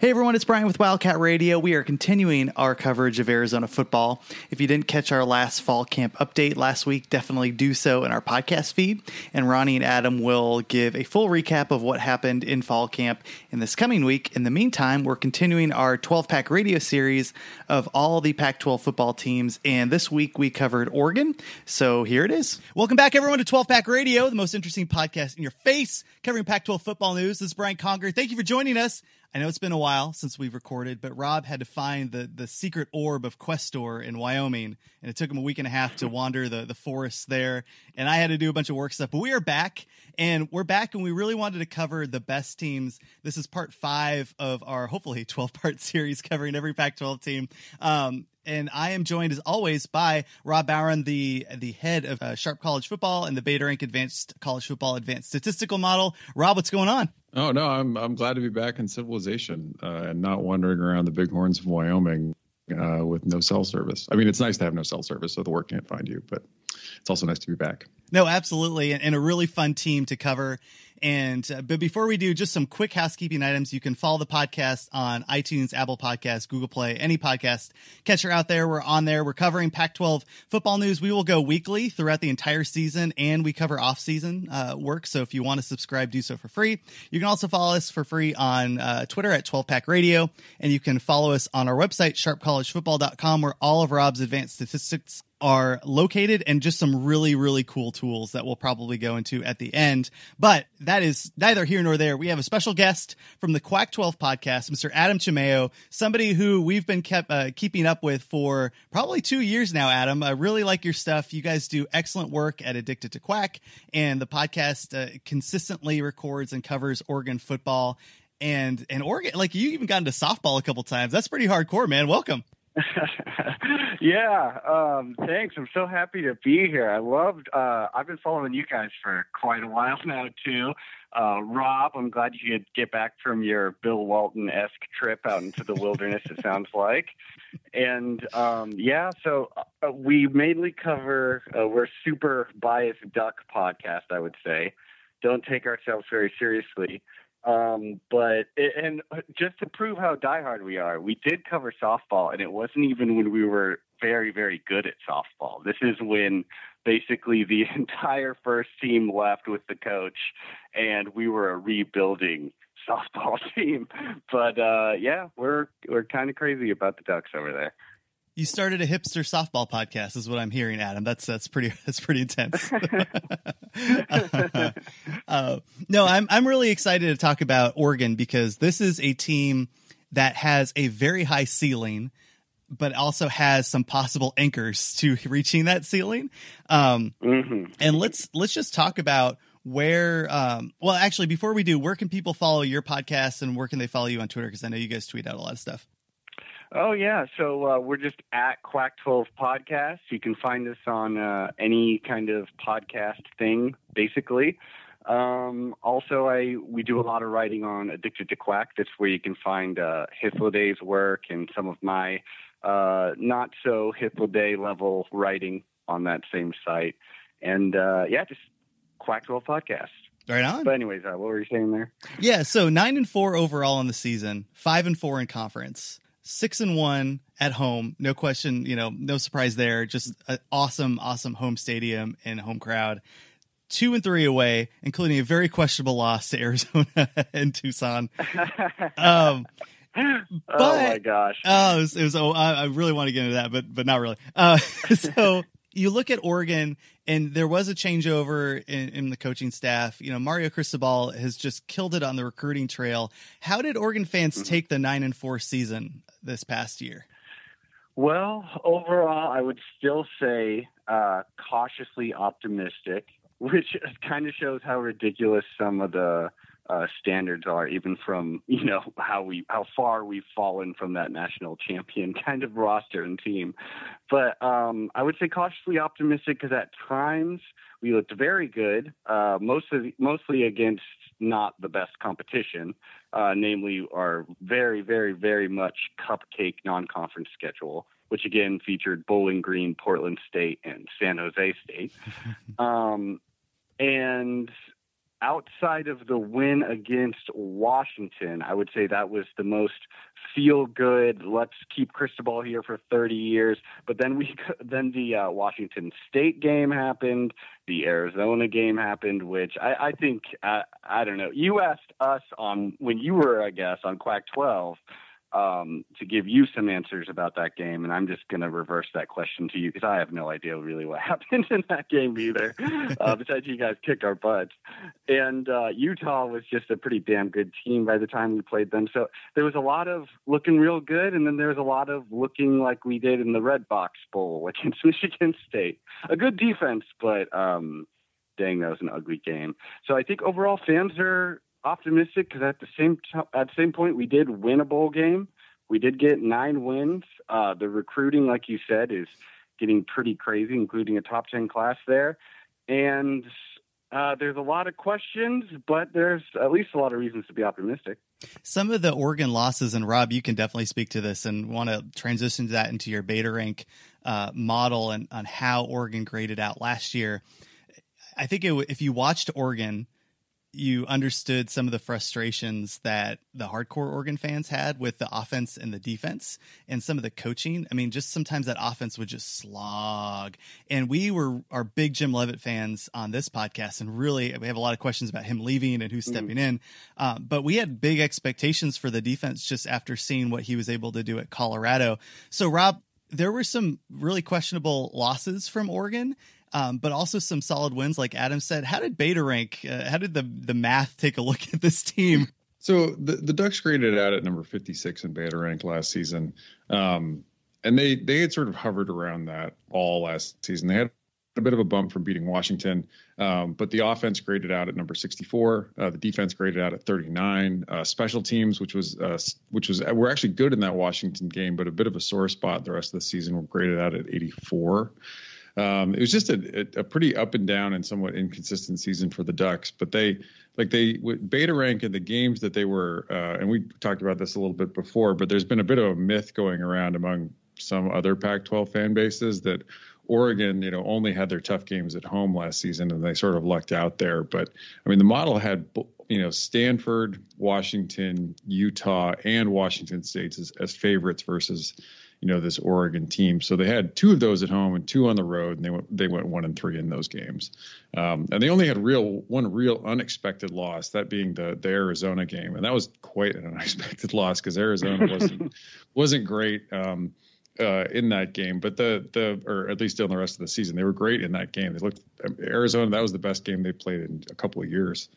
Hey everyone, it's Brian with Wildcat Radio. We are continuing our coverage of Arizona football. If you didn't catch our last fall camp update last week, definitely do so in our podcast feed. And Ronnie and Adam will give a full recap of what happened in fall camp in this coming week. In the meantime, we're continuing our 12 pack radio series of all the Pac 12 football teams. And this week we covered Oregon. So here it is. Welcome back, everyone, to 12 Pack Radio, the most interesting podcast in your face covering Pac 12 football news. This is Brian Conger. Thank you for joining us. I know it's been a while since we've recorded, but Rob had to find the the secret orb of Questor in Wyoming, and it took him a week and a half to wander the the forests there. And I had to do a bunch of work stuff, but we are back, and we're back, and we really wanted to cover the best teams. This is part five of our hopefully twelve part series covering every Pac-12 team. Um, and I am joined as always by Rob Barron, the the head of uh, Sharp College Football and the Beta Rank Advanced College Football Advanced Statistical Model. Rob, what's going on? Oh no, I'm I'm glad to be back in civilization uh, and not wandering around the bighorns of Wyoming uh, with no cell service. I mean, it's nice to have no cell service, so the work can't find you, but it's also nice to be back. No, absolutely, and, and a really fun team to cover. And uh, but before we do, just some quick housekeeping items. You can follow the podcast on iTunes, Apple Podcasts, Google Play, any podcast catcher out there. We're on there. We're covering Pac-12 football news. We will go weekly throughout the entire season, and we cover off-season uh, work. So if you want to subscribe, do so for free. You can also follow us for free on uh, Twitter at 12 Pack Radio, and you can follow us on our website sharpcollegefootball.com, where all of Rob's advanced statistics are located and just some really really cool tools that we'll probably go into at the end but that is neither here nor there. We have a special guest from the quack 12 podcast mr adam chimeo somebody who we've been kept uh, keeping up with for probably two years now adam. I really like your stuff. You guys do excellent work at addicted to quack and the podcast uh, consistently records and covers oregon football and and oregon like you even got into softball a couple times. That's pretty hardcore man. Welcome yeah, um, thanks. I'm so happy to be here. I loved. Uh, I've been following you guys for quite a while now too. Uh, Rob, I'm glad you could get back from your Bill Walton esque trip out into the wilderness. it sounds like, and um, yeah, so uh, we mainly cover. Uh, we're super biased duck podcast, I would say. Don't take ourselves very seriously. Um, but and just to prove how diehard we are, we did cover softball, and it wasn't even when we were very, very good at softball. This is when basically the entire first team left with the coach, and we were a rebuilding softball team. But uh, yeah, we're we're kind of crazy about the Ducks over there you started a hipster softball podcast is what i'm hearing adam. That's that's pretty that's pretty intense. Uh, uh, no i'm i'm really excited to talk about oregon because this is a team that has a very high ceiling but also has some possible anchors to reaching that ceiling. Um, mm-hmm. and let's let's just talk about where um, well actually before we do where can people follow your podcast and where can they follow you on twitter? Because i know you guys tweet out a lot of stuff Oh yeah, so uh, we're just at Quack Twelve Podcast. You can find us on uh, any kind of podcast thing, basically. Um, also, I we do a lot of writing on Addicted to Quack. That's where you can find uh, work and some of my uh, not so Hythloday level writing on that same site. And uh, yeah, just Quack Twelve Podcast. Right on. But anyways, uh, what were you saying there? Yeah, so nine and four overall in the season, five and four in conference six and one at home. No question, you know, no surprise there. Just an awesome, awesome home stadium and home crowd. Two and three away, including a very questionable loss to Arizona and Tucson. Um, but, oh my gosh! Oh, it was. It was oh, I, I, really want to get into that, but but not really. Uh, so you look at Oregon, and there was a changeover in, in, the coaching staff. You know, Mario Cristobal has just killed it on the recruiting trail. How did Oregon fans mm-hmm. take the nine and four season this past year? Well, overall, I would still say uh, cautiously optimistic, which kind of shows how ridiculous some of the uh, standards are, even from you know how we how far we've fallen from that national champion kind of roster and team. But um, I would say cautiously optimistic because at times we looked very good, uh, mostly mostly against not the best competition, uh, namely our very very very much cupcake non-conference schedule. Which again featured Bowling Green, Portland State, and San Jose State. um, and outside of the win against Washington, I would say that was the most feel good. Let's keep Cristobal here for 30 years. But then we then the uh, Washington State game happened, the Arizona game happened, which I, I think I, I don't know. You asked us on when you were, I guess, on Quack 12 um, to give you some answers about that game, and I'm just going to reverse that question to you because I have no idea really what happened in that game either. uh, besides, you guys kicked our butts, and uh, Utah was just a pretty damn good team by the time we played them. So there was a lot of looking real good, and then there was a lot of looking like we did in the Redbox Bowl against Michigan State. A good defense, but um, dang, that was an ugly game. So I think overall fans are optimistic because at the same t- at the same point we did win a bowl game. We did get nine wins. Uh, the recruiting, like you said, is getting pretty crazy, including a top ten class there. And uh, there's a lot of questions, but there's at least a lot of reasons to be optimistic. Some of the Oregon losses, and Rob, you can definitely speak to this and want to transition that into your beta rank uh, model and on how Oregon graded out last year. I think it, if you watched Oregon you understood some of the frustrations that the hardcore Oregon fans had with the offense and the defense and some of the coaching. I mean, just sometimes that offense would just slog. And we were our big Jim Leavitt fans on this podcast, and really we have a lot of questions about him leaving and who's mm. stepping mm. in. Uh, but we had big expectations for the defense just after seeing what he was able to do at Colorado. So, Rob, there were some really questionable losses from Oregon um, but also some solid wins, like Adam said. How did Beta rank? Uh, how did the the math take a look at this team? So the the Ducks graded out at number 56 in Beta rank last season, um, and they they had sort of hovered around that all last season. They had a bit of a bump from beating Washington, um, but the offense graded out at number 64. Uh, the defense graded out at 39. Uh, special teams, which was uh, which was we're actually good in that Washington game, but a bit of a sore spot the rest of the season. Were graded out at 84. Um, it was just a, a, pretty up and down and somewhat inconsistent season for the Ducks. But they, like they, beta rank in the games that they were, uh, and we talked about this a little bit before, but there's been a bit of a myth going around among some other Pac-12 fan bases that Oregon, you know, only had their tough games at home last season and they sort of lucked out there. But I mean, the model had, you know, Stanford, Washington, Utah, and Washington States as, as favorites versus you know this Oregon team. So they had two of those at home and two on the road, and they went they went one and three in those games. Um, and they only had real one real unexpected loss, that being the the Arizona game, and that was quite an unexpected loss because Arizona wasn't wasn't great. Um, uh, in that game, but the the or at least in the rest of the season, they were great in that game. They looked Arizona. That was the best game they played in a couple of years.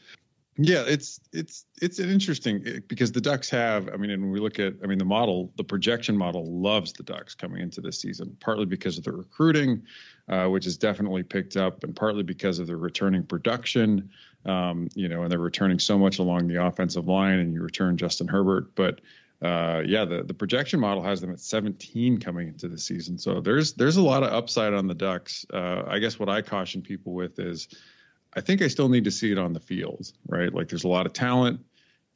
Yeah, it's it's it's an interesting because the Ducks have. I mean, and when we look at, I mean, the model, the projection model loves the Ducks coming into this season, partly because of the recruiting, uh, which has definitely picked up, and partly because of the returning production. Um, you know, and they're returning so much along the offensive line, and you return Justin Herbert, but. Uh, yeah, the, the projection model has them at 17 coming into the season. So there's there's a lot of upside on the Ducks. Uh, I guess what I caution people with is I think I still need to see it on the field, right? Like there's a lot of talent.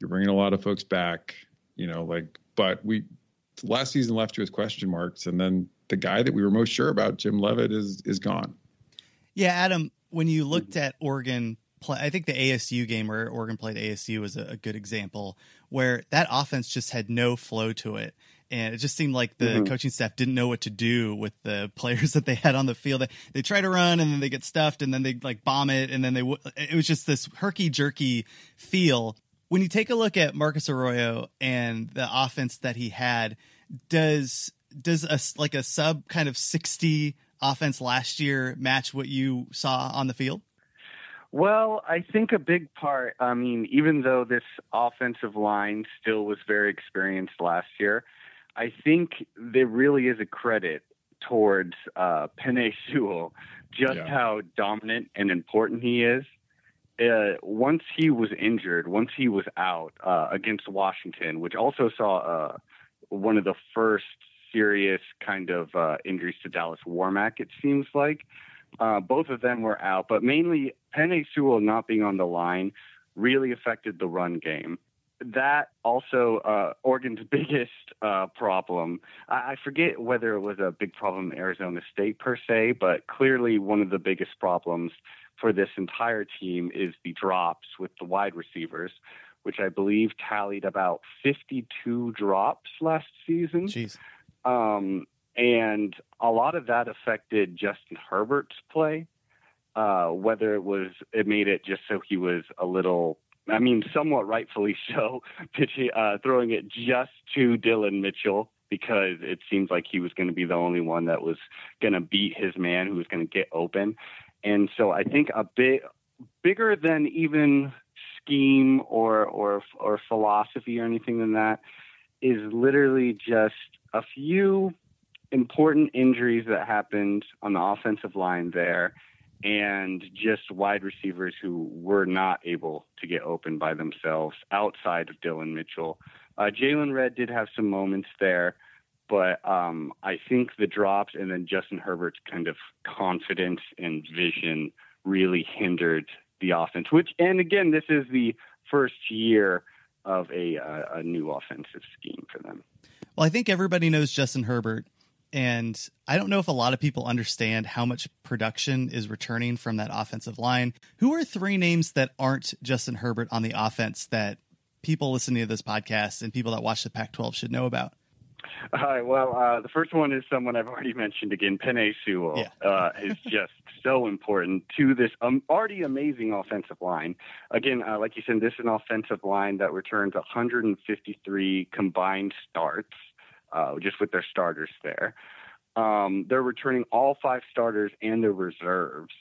You're bringing a lot of folks back, you know, like, but we last season left you with question marks. And then the guy that we were most sure about, Jim Leavitt, is, is gone. Yeah. Adam, when you looked at Oregon play, I think the ASU game where Oregon played ASU was a, a good example where that offense just had no flow to it and it just seemed like the mm-hmm. coaching staff didn't know what to do with the players that they had on the field. They, they try to run and then they get stuffed and then they like bomb it and then they it was just this herky jerky feel. When you take a look at Marcus Arroyo and the offense that he had, does does a like a sub kind of 60 offense last year match what you saw on the field? Well, I think a big part, I mean, even though this offensive line still was very experienced last year, I think there really is a credit towards uh, Penei Sewell, just yeah. how dominant and important he is. Uh, once he was injured, once he was out uh, against Washington, which also saw uh, one of the first serious kind of uh, injuries to Dallas Warmack, it seems like. Uh, both of them were out, but mainly Penei Sewell not being on the line really affected the run game that also uh, Oregon's biggest uh, problem. I, I, forget whether it was a big problem in Arizona State per se, but clearly one of the biggest problems for this entire team is the drops with the wide receivers, which I believe tallied about 52 drops last season. Jeez. Um, and a lot of that affected Justin Herbert's play. Uh, whether it was, it made it just so he was a little, I mean, somewhat rightfully so, pitching, uh, throwing it just to Dillon Mitchell because it seems like he was going to be the only one that was going to beat his man who was going to get open. And so I think a bit bigger than even scheme or or or philosophy or anything than that is literally just a few important injuries that happened on the offensive line there and just wide receivers who were not able to get open by themselves outside of Dillon Mitchell. Uh, Jaylon Redd did have some moments there, but um, I think the drops and then Justin Herbert's kind of confidence and vision really hindered the offense. Which, and again, this is the first year of a, uh, a new offensive scheme for them. Well, I think everybody knows Justin Herbert. And I don't know if a lot of people understand how much production is returning from that offensive line. Who are three names that aren't Justin Herbert on the offense that people listening to this podcast and people that watch the Pac 12 should know about? All right. Well, uh, the first one is someone I've already mentioned again. Penei Sewell yeah. uh, is just so important to this um, already amazing offensive line. Again, uh, like you said, this is an offensive line that returns 153 combined starts, uh, just with their starters there. Um, they're returning all five starters and their reserves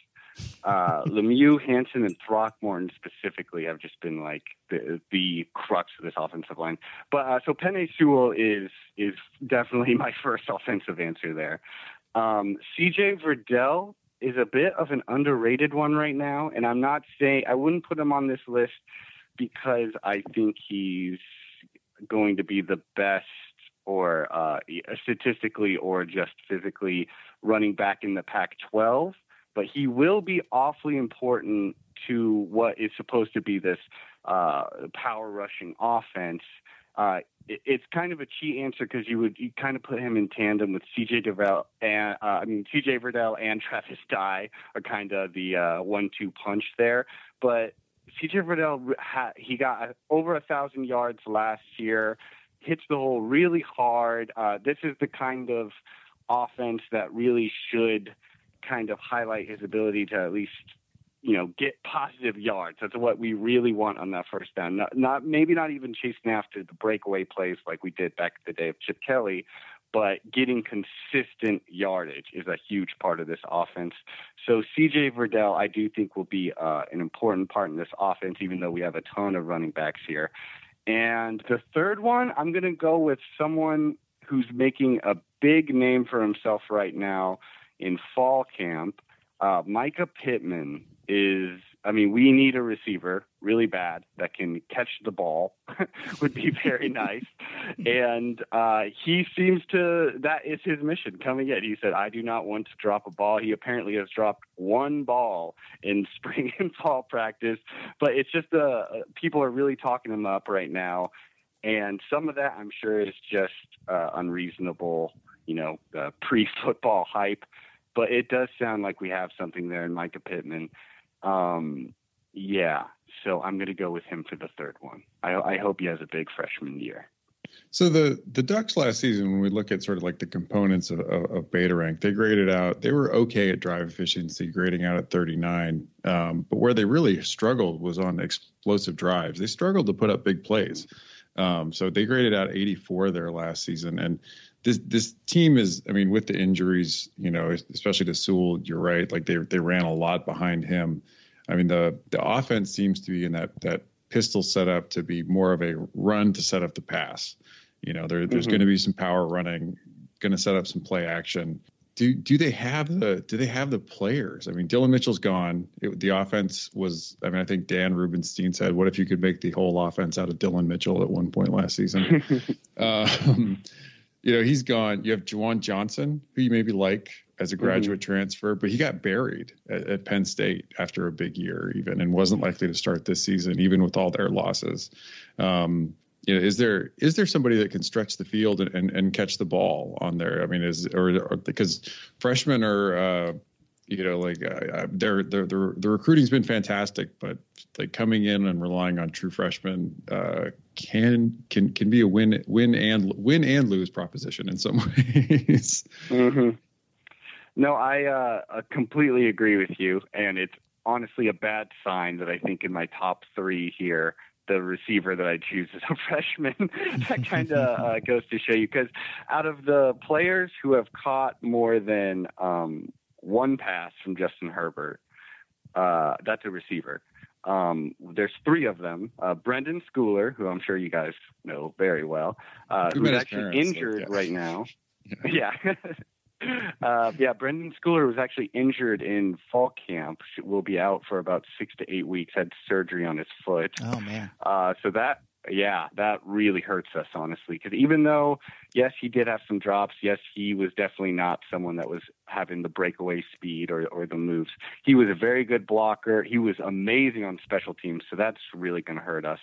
uh, Lemieux, Hanson, and Throckmorton specifically have just been like the, the crux of this offensive line. But uh, so Penei Sewell is is definitely my first offensive answer there. Um, CJ Verdell is a bit of an underrated one right now, and I'm not saying I wouldn't put him on this list because I think he's going to be the best or uh, statistically or just physically running back in the Pac 12 but he will be awfully important to what is supposed to be this uh, power rushing offense. Uh, it, it's kind of a cheat answer because you would you kind of put him in tandem with CJ Verdell and uh, I mean CJ Verdell and Travis Dye are kind of the uh, one-two punch there. But CJ Verdell ha- he got over a thousand yards last year, hits the hole really hard. Uh, this is the kind of offense that really should kind of highlight his ability to at least you know get positive yards. That's what we really want on that first down. Not, not maybe not even chasing after the breakaway plays like we did back the day of Chip Kelly, but getting consistent yardage is a huge part of this offense. So CJ Verdell, I do think will be uh, an important part in this offense, even though we have a ton of running backs here. And the third one, I'm going to go with someone who's making a big name for himself right now in fall camp. Uh, Mycah Pittman is, I mean, we need a receiver really bad that can catch the ball, would be very nice. and uh, he seems to, that is his mission coming in. He said, I do not want to drop a ball. He apparently has dropped one ball in spring and fall practice, but it's just, uh, people are really talking him up right now. And some of that, I'm sure, is just uh, unreasonable, you know, uh, pre football hype but it does sound like we have something there in Mycah Pittman. Um, yeah, so I'm going to go with him for the third one. I, I hope he has a big freshman year. So the the Ducks last season, when we look at sort of like the components of, of, of, beta rank, they graded out. They were okay at drive efficiency, grading out at 39. Um, but where they really struggled was on explosive drives. They struggled to put up big plays. Um, so they graded out 84 there last season, and this this team is I mean with the injuries, you know, especially to Sewell, you're right. Like they they ran a lot behind him. I mean the the offense seems to be in that that pistol setup to be more of a run to set up the pass. You know, there, there's mm-hmm. going to be some power running, going to set up some play action. Do do they have the do they have the players? I mean, Dillon Mitchell's gone. It, the offense was. I mean, I think Dan Rubenstein said, "What if you could make the whole offense out of Dillon Mitchell at one point last season?" um, you know, he's gone. You have Juwan Johnson, who you maybe like as a mm-hmm. graduate mm-hmm. transfer, but he got buried at, at, Penn State after a big year, even, and wasn't likely to start this season, even with all their losses. Um, you know, is there is there somebody that can stretch the field and, and, and catch the ball on there? I mean, is or, or because freshmen are uh, you know, like uh, their their the recruiting's been fantastic, but like coming in and relying on true freshmen uh, can can can be a win win and win and lose proposition in some ways. Mm-hmm. No, I uh, completely agree with you, and it's honestly a bad sign that I think in my top three here the receiver that I choose as a freshman. that kind of uh, goes to show you because out of the players who have caught more than um, one pass from Justin Herbert, uh, that's a receiver. Um, there's three of them. Uh, Brenden Schooler, who I'm sure you guys know very well, uh, who's actually injured right now. yeah. yeah. Uh, yeah, Brenden Schooler was actually injured in fall camp. Will be out for about six to eight weeks. Had surgery on his foot. Oh man. Uh, so that yeah, that really hurts us honestly. Because even though yes, he did have some drops. Yes, he was definitely not someone that was having the breakaway speed or or the moves. He was a very good blocker. He was amazing on special teams. So that's really going to hurt us.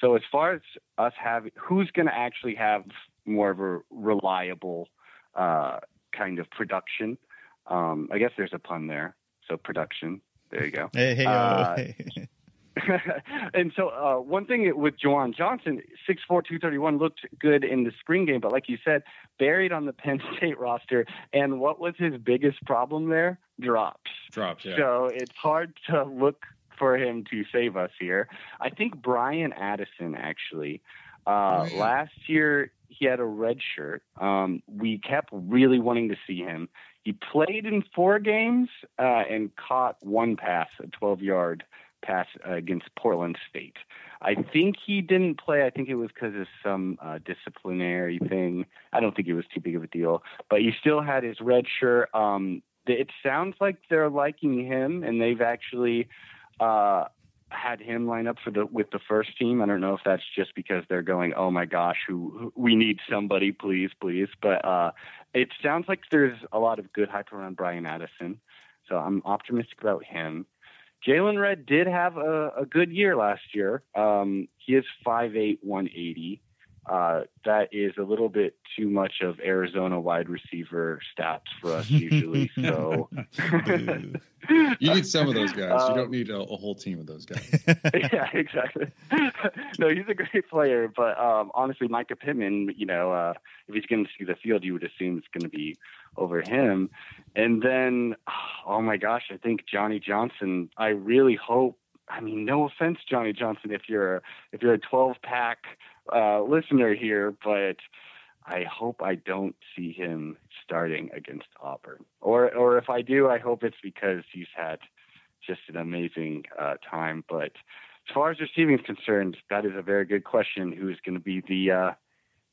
So as far as us having, who's going to actually have more of a reliable uh, kind of production. Um, I guess there's a pun there. So production. There you go. Hey, hey, uh, and so uh, one thing with Juwan Johnson, 6'4", 231 looked good in the spring game, but like you said, buried on the Penn State roster. And what was his biggest problem there? Drops. Drops, yeah. So it's hard to look for him to save us here. I think Bryan Addison actually. Uh, oh. Last year, he had a red shirt. Um, we kept really wanting to see him. He played in four games uh, and caught one pass, a 12 yard pass against Portland State. I think he didn't play. I think it was because of some uh, disciplinary thing. I don't think it was too big of a deal, but he still had his red shirt. Um, it sounds like they're liking him, and they've actually uh, had him line up for the with the first team. I don't know if that's just because they're going, "Oh my gosh, who, who we need somebody, please, please." But uh, it sounds like there's a lot of good hype around Bryan Addison, so I'm optimistic about him. Jaylon Redd did have a, a, good year last year. Um, he is 5'8", 180 uh, that is a little bit too much of Arizona wide receiver stats for us usually. so you need some of those guys. Um, you don't um, need a, a, whole team of those guys. yeah, exactly. no, he's a great player, but um, honestly, Mycah Pittman, you know, uh, if he's going to see the field, you would assume it's going to be over him. And then, oh my gosh, I think Johnny Johnson. I really hope. I mean, no offense, Johnny Johnson, if you're if you're a 12 pack uh, listener here, but I hope I don't see him starting against Auburn. Or, or if I do, I hope it's because he's had just an amazing uh, time. But as far as receiving is concerned, that is a very good question. Who is going to be the uh,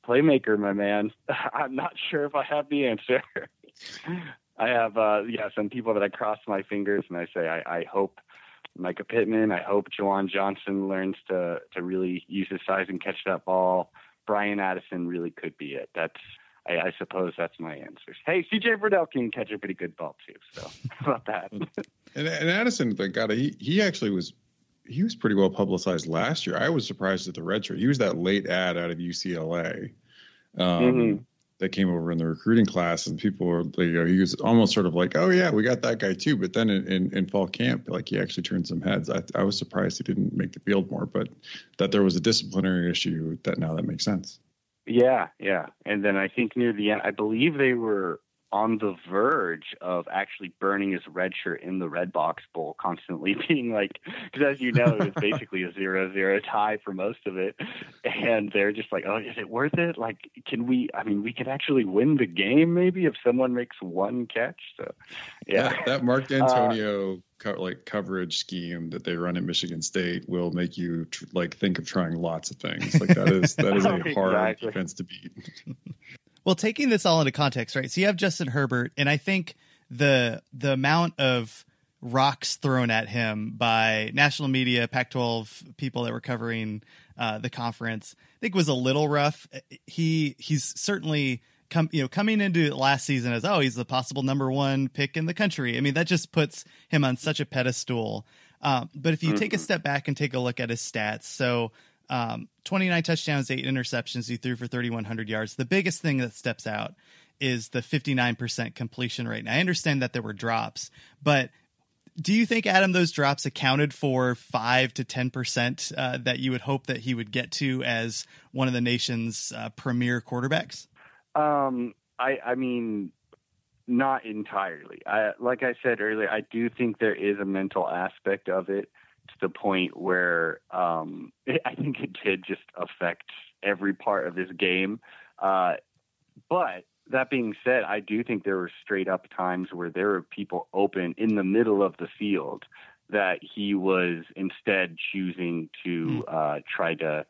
playmaker, my man? I'm not sure if I have the answer. I have, uh, yeah, some people that I cross my fingers and I say I, I hope Mycah Pittman. I hope Juwan Johnson learns to to really use his size and catch that ball. Bryan Addison really could be it. That's I, I suppose that's my answers. Hey, CJ Verdell can catch a pretty good ball too. So how about that? and, and Addison, thank God, he he actually was he was pretty well publicized last year. I was surprised at the red shirt. He was that late ad out of UCLA. Um, mm-hmm that came over in the recruiting class, and people were, you know, he was almost sort of like, "Oh yeah, we got that guy too." But then in, in, in fall camp, like he actually turned some heads. I, I was surprised he didn't make the field more, but that there was a disciplinary issue. That now that makes sense. Yeah, yeah, and then I think near the end, I believe they were on the verge of actually burning his red shirt in the Redbox Bowl, constantly being like, because as you know, it was basically a zero-zero tie for most of it, and they're just like, oh, is it worth it? Like, can we? I mean, we could actually win the game maybe if someone makes one catch. So, yeah, that, that Mark Dantonio. Uh, co- like coverage scheme that they run at Michigan State will make you tr- like think of trying lots of things. Like that is that is a hard exactly. defense to beat. Well, taking this all into context, right? So you have Justin Herbert, and I think the the amount of rocks thrown at him by national media, Pac-12 people that were covering uh, the conference, I think was a little rough. He he's certainly come you know coming into last season as oh he's the possible number one pick in the country. I mean that just puts him on such a pedestal. Um, but if you mm-hmm. take a mm-hmm. step back and take a look at his stats, so Um, 29 touchdowns, eight interceptions. He threw for 3,100 yards. The biggest thing that steps out is the 59% completion rate. And I understand that there were drops, but do you think Adam those drops accounted for five to ten percent uh, that you would hope that he would get to as one of the nation's uh, premier quarterbacks? Um, I, I mean, not entirely. I, like I said earlier, I do think there is a mental aspect of it to the point where um, I think it did just affect every part of this game. Uh, but that being said, I do think there were straight up times where there were people open in the middle of the field that he was instead choosing to mm. uh, try to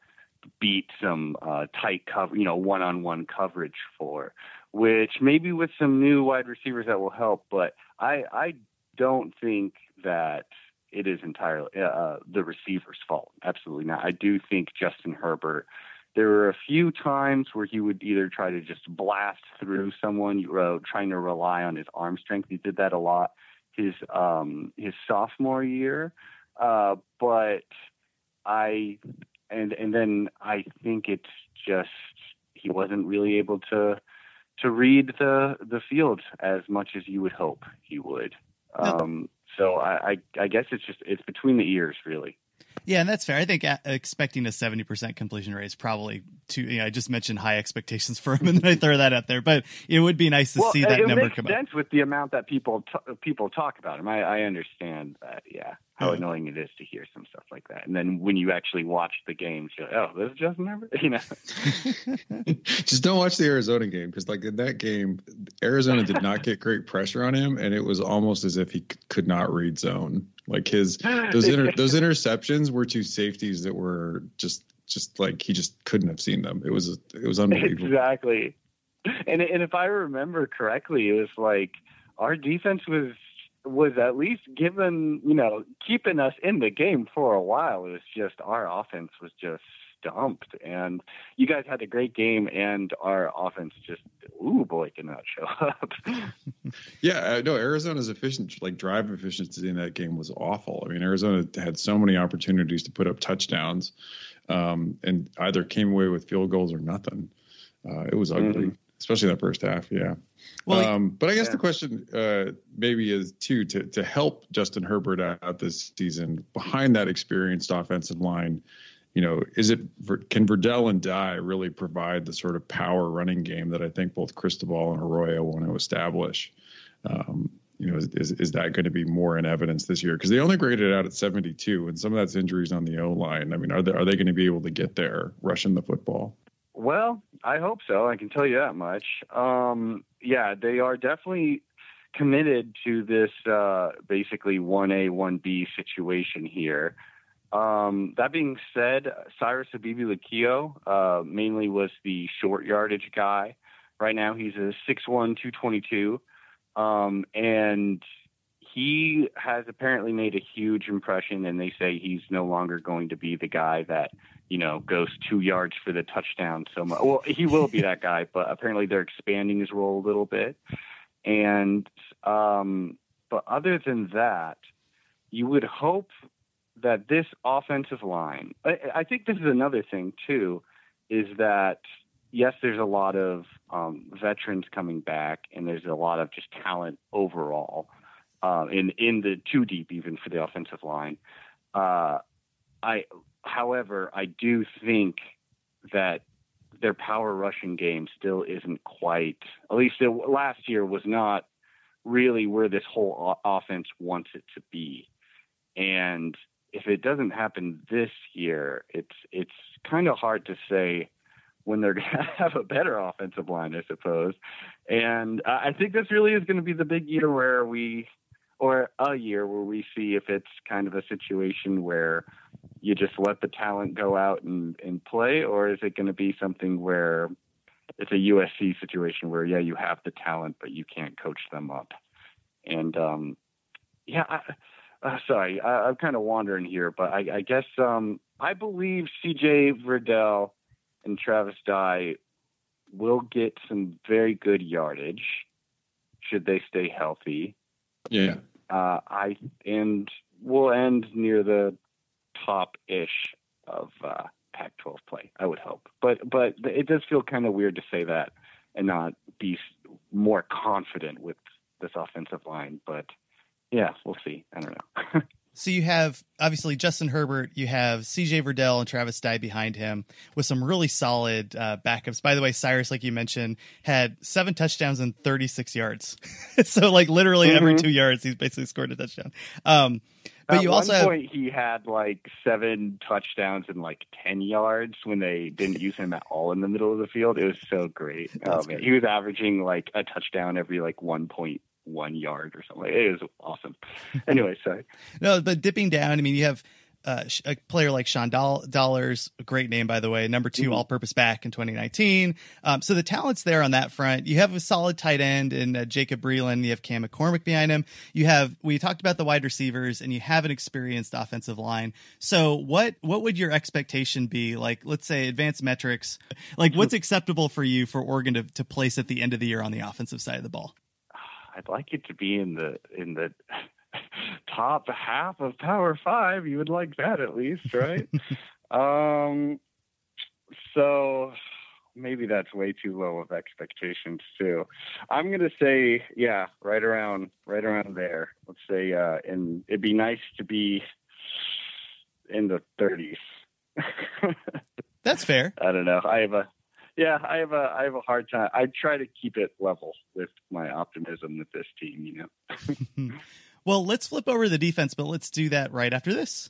beat some uh, tight cover, you know, one on one coverage for, which maybe with some new wide receivers that will help. But I, I don't think that it is entirely uh, uh the receiver's fault. Absolutely not. I do think Justin Herbert there were a few times where he would either try to just blast through someone, uh, trying to rely on his arm strength. He did that a lot his um, his sophomore year, uh, but I and and then I think it's just he wasn't really able to to read the the field as much as you would hope he would. Um, so I, I I guess it's just it's between the ears really. Yeah, and that's fair. I think uh, expecting a 70% completion rate is probably too, you know, I just mentioned high expectations for him and then I throw that out there, but it would be nice to well, see that it number makes come sense up. with the amount that people, t- people talk about him. I, I understand that. Yeah. How yeah. annoying it is to hear some stuff like that. And then when you actually watch the games, you're like, oh, this is Justin Herbert, you know, just don't watch the Arizona game. Cause like in that game, Arizona did not get great pressure on him. And it was almost as if he could not read zone. Like his those inter, those interceptions were two safeties that were just just like he just couldn't have seen them. It was it was unbelievable. Exactly. And and if I remember correctly, it was like our defense was was at least given, you know, keeping us in the game for a while. It was just our offense was just dumped. And you guys had a great game, and our offense just, ooh boy, did not show up. yeah, no, Arizona's efficient, like drive efficiency in that game was awful. I mean, Arizona had so many opportunities to put up touchdowns, um, and either came away with field goals or nothing. Uh, it was ugly, mm-hmm. especially that first half. Yeah. Well, um, but I guess yeah. the question uh, maybe is too to to help Justin Herbert out this season behind that experienced offensive line you know, is it can Verdell and Dye really provide the sort of power running game that I think both Cristobal and Arroyo want to establish? Um, you know, is, is that going to be more in evidence this year? Because they only graded it out at 72, and some of that's injuries on the O line. I mean, are they are they going to be able to get there rushing the football? Well, I hope so. I can tell you that much. Um, yeah, they are definitely committed to this uh, basically one A one B situation here. Um, that being said, Cyrus Habibi-Likio uh, mainly was the short yardage guy. Right now, he's a 6'1", 222, um, and he has apparently made a huge impression. And they say he's no longer going to be the guy that you know goes two yards for the touchdown so much. Well, he will be that guy, but apparently they're expanding his role a little bit. And um, but other than that, you would hope that this offensive line, I, I, think this is another thing too, is that yes, there's a lot of um, veterans coming back, and there's a lot of just talent overall uh, in in the two deep even for the offensive line. Uh, I, however, I do think that their power rushing game still isn't quite. At least it, last year was not really where this whole offense wants it to be. And if it doesn't happen this year, it's it's kind of hard to say when they're going to have a better offensive line, I suppose. And I think this really is going to be the big year where we, or a year where we see if it's kind of a situation where you just let the talent go out and, and play, or is it going to be something where it's a USC situation where, yeah, you have the talent, but you can't coach them up. And, um, yeah, I, uh, sorry, I, am kind of wandering here, but I, I guess um, I believe C.J. Verdell and Travis Dye will get some very good yardage should they stay healthy. Yeah. Uh, I and we'll end near the top ish of uh, Pac-12 play. I would hope, but but it does feel kind of weird to say that and not be more confident with this offensive line. But yeah, we'll see. I don't know. So you have obviously Justin Herbert, you have CJ Verdell and Travis Dye behind him with some really solid uh, backups. By the way, Cyrus, like you mentioned, had seven touchdowns and 36 yards. so like literally mm-hmm. every two yards, he's basically scored a touchdown. Um, but At you also one point he had like seven touchdowns and like ten yards when they didn't use him at all in the middle of the field. It was so great. oh man, he was averaging like a touchdown every like one point one yard or something. It was awesome. anyway, sorry. no, but dipping down, I mean, you have uh, a player like Sean Dollars, a great name by the way, number 2 mm-hmm. all-purpose back in 2019. Um, so the talent's there on that front. You have a solid tight end in uh, Jacob Breeland. You have Cam McCormick behind him. You have we talked about the wide receivers, and you have an experienced offensive line. So what what would your expectation be? Like, let's say advanced metrics. Like, what's acceptable for you for Oregon to, to place at the end of the year on the offensive side of the ball? I'd like it to be in the in the top half of Power Five. You would like that at least, right? um, so maybe that's way too low of expectations too. I'm gonna say, yeah, right around right around there. Let's say, uh, and it'd be nice to be in the 30s. that's fair. I don't know. I have a yeah, I have a I have a hard time. I try to keep it level with my optimism with this team. You know. well, let's flip over the defense, but let's do that right after this.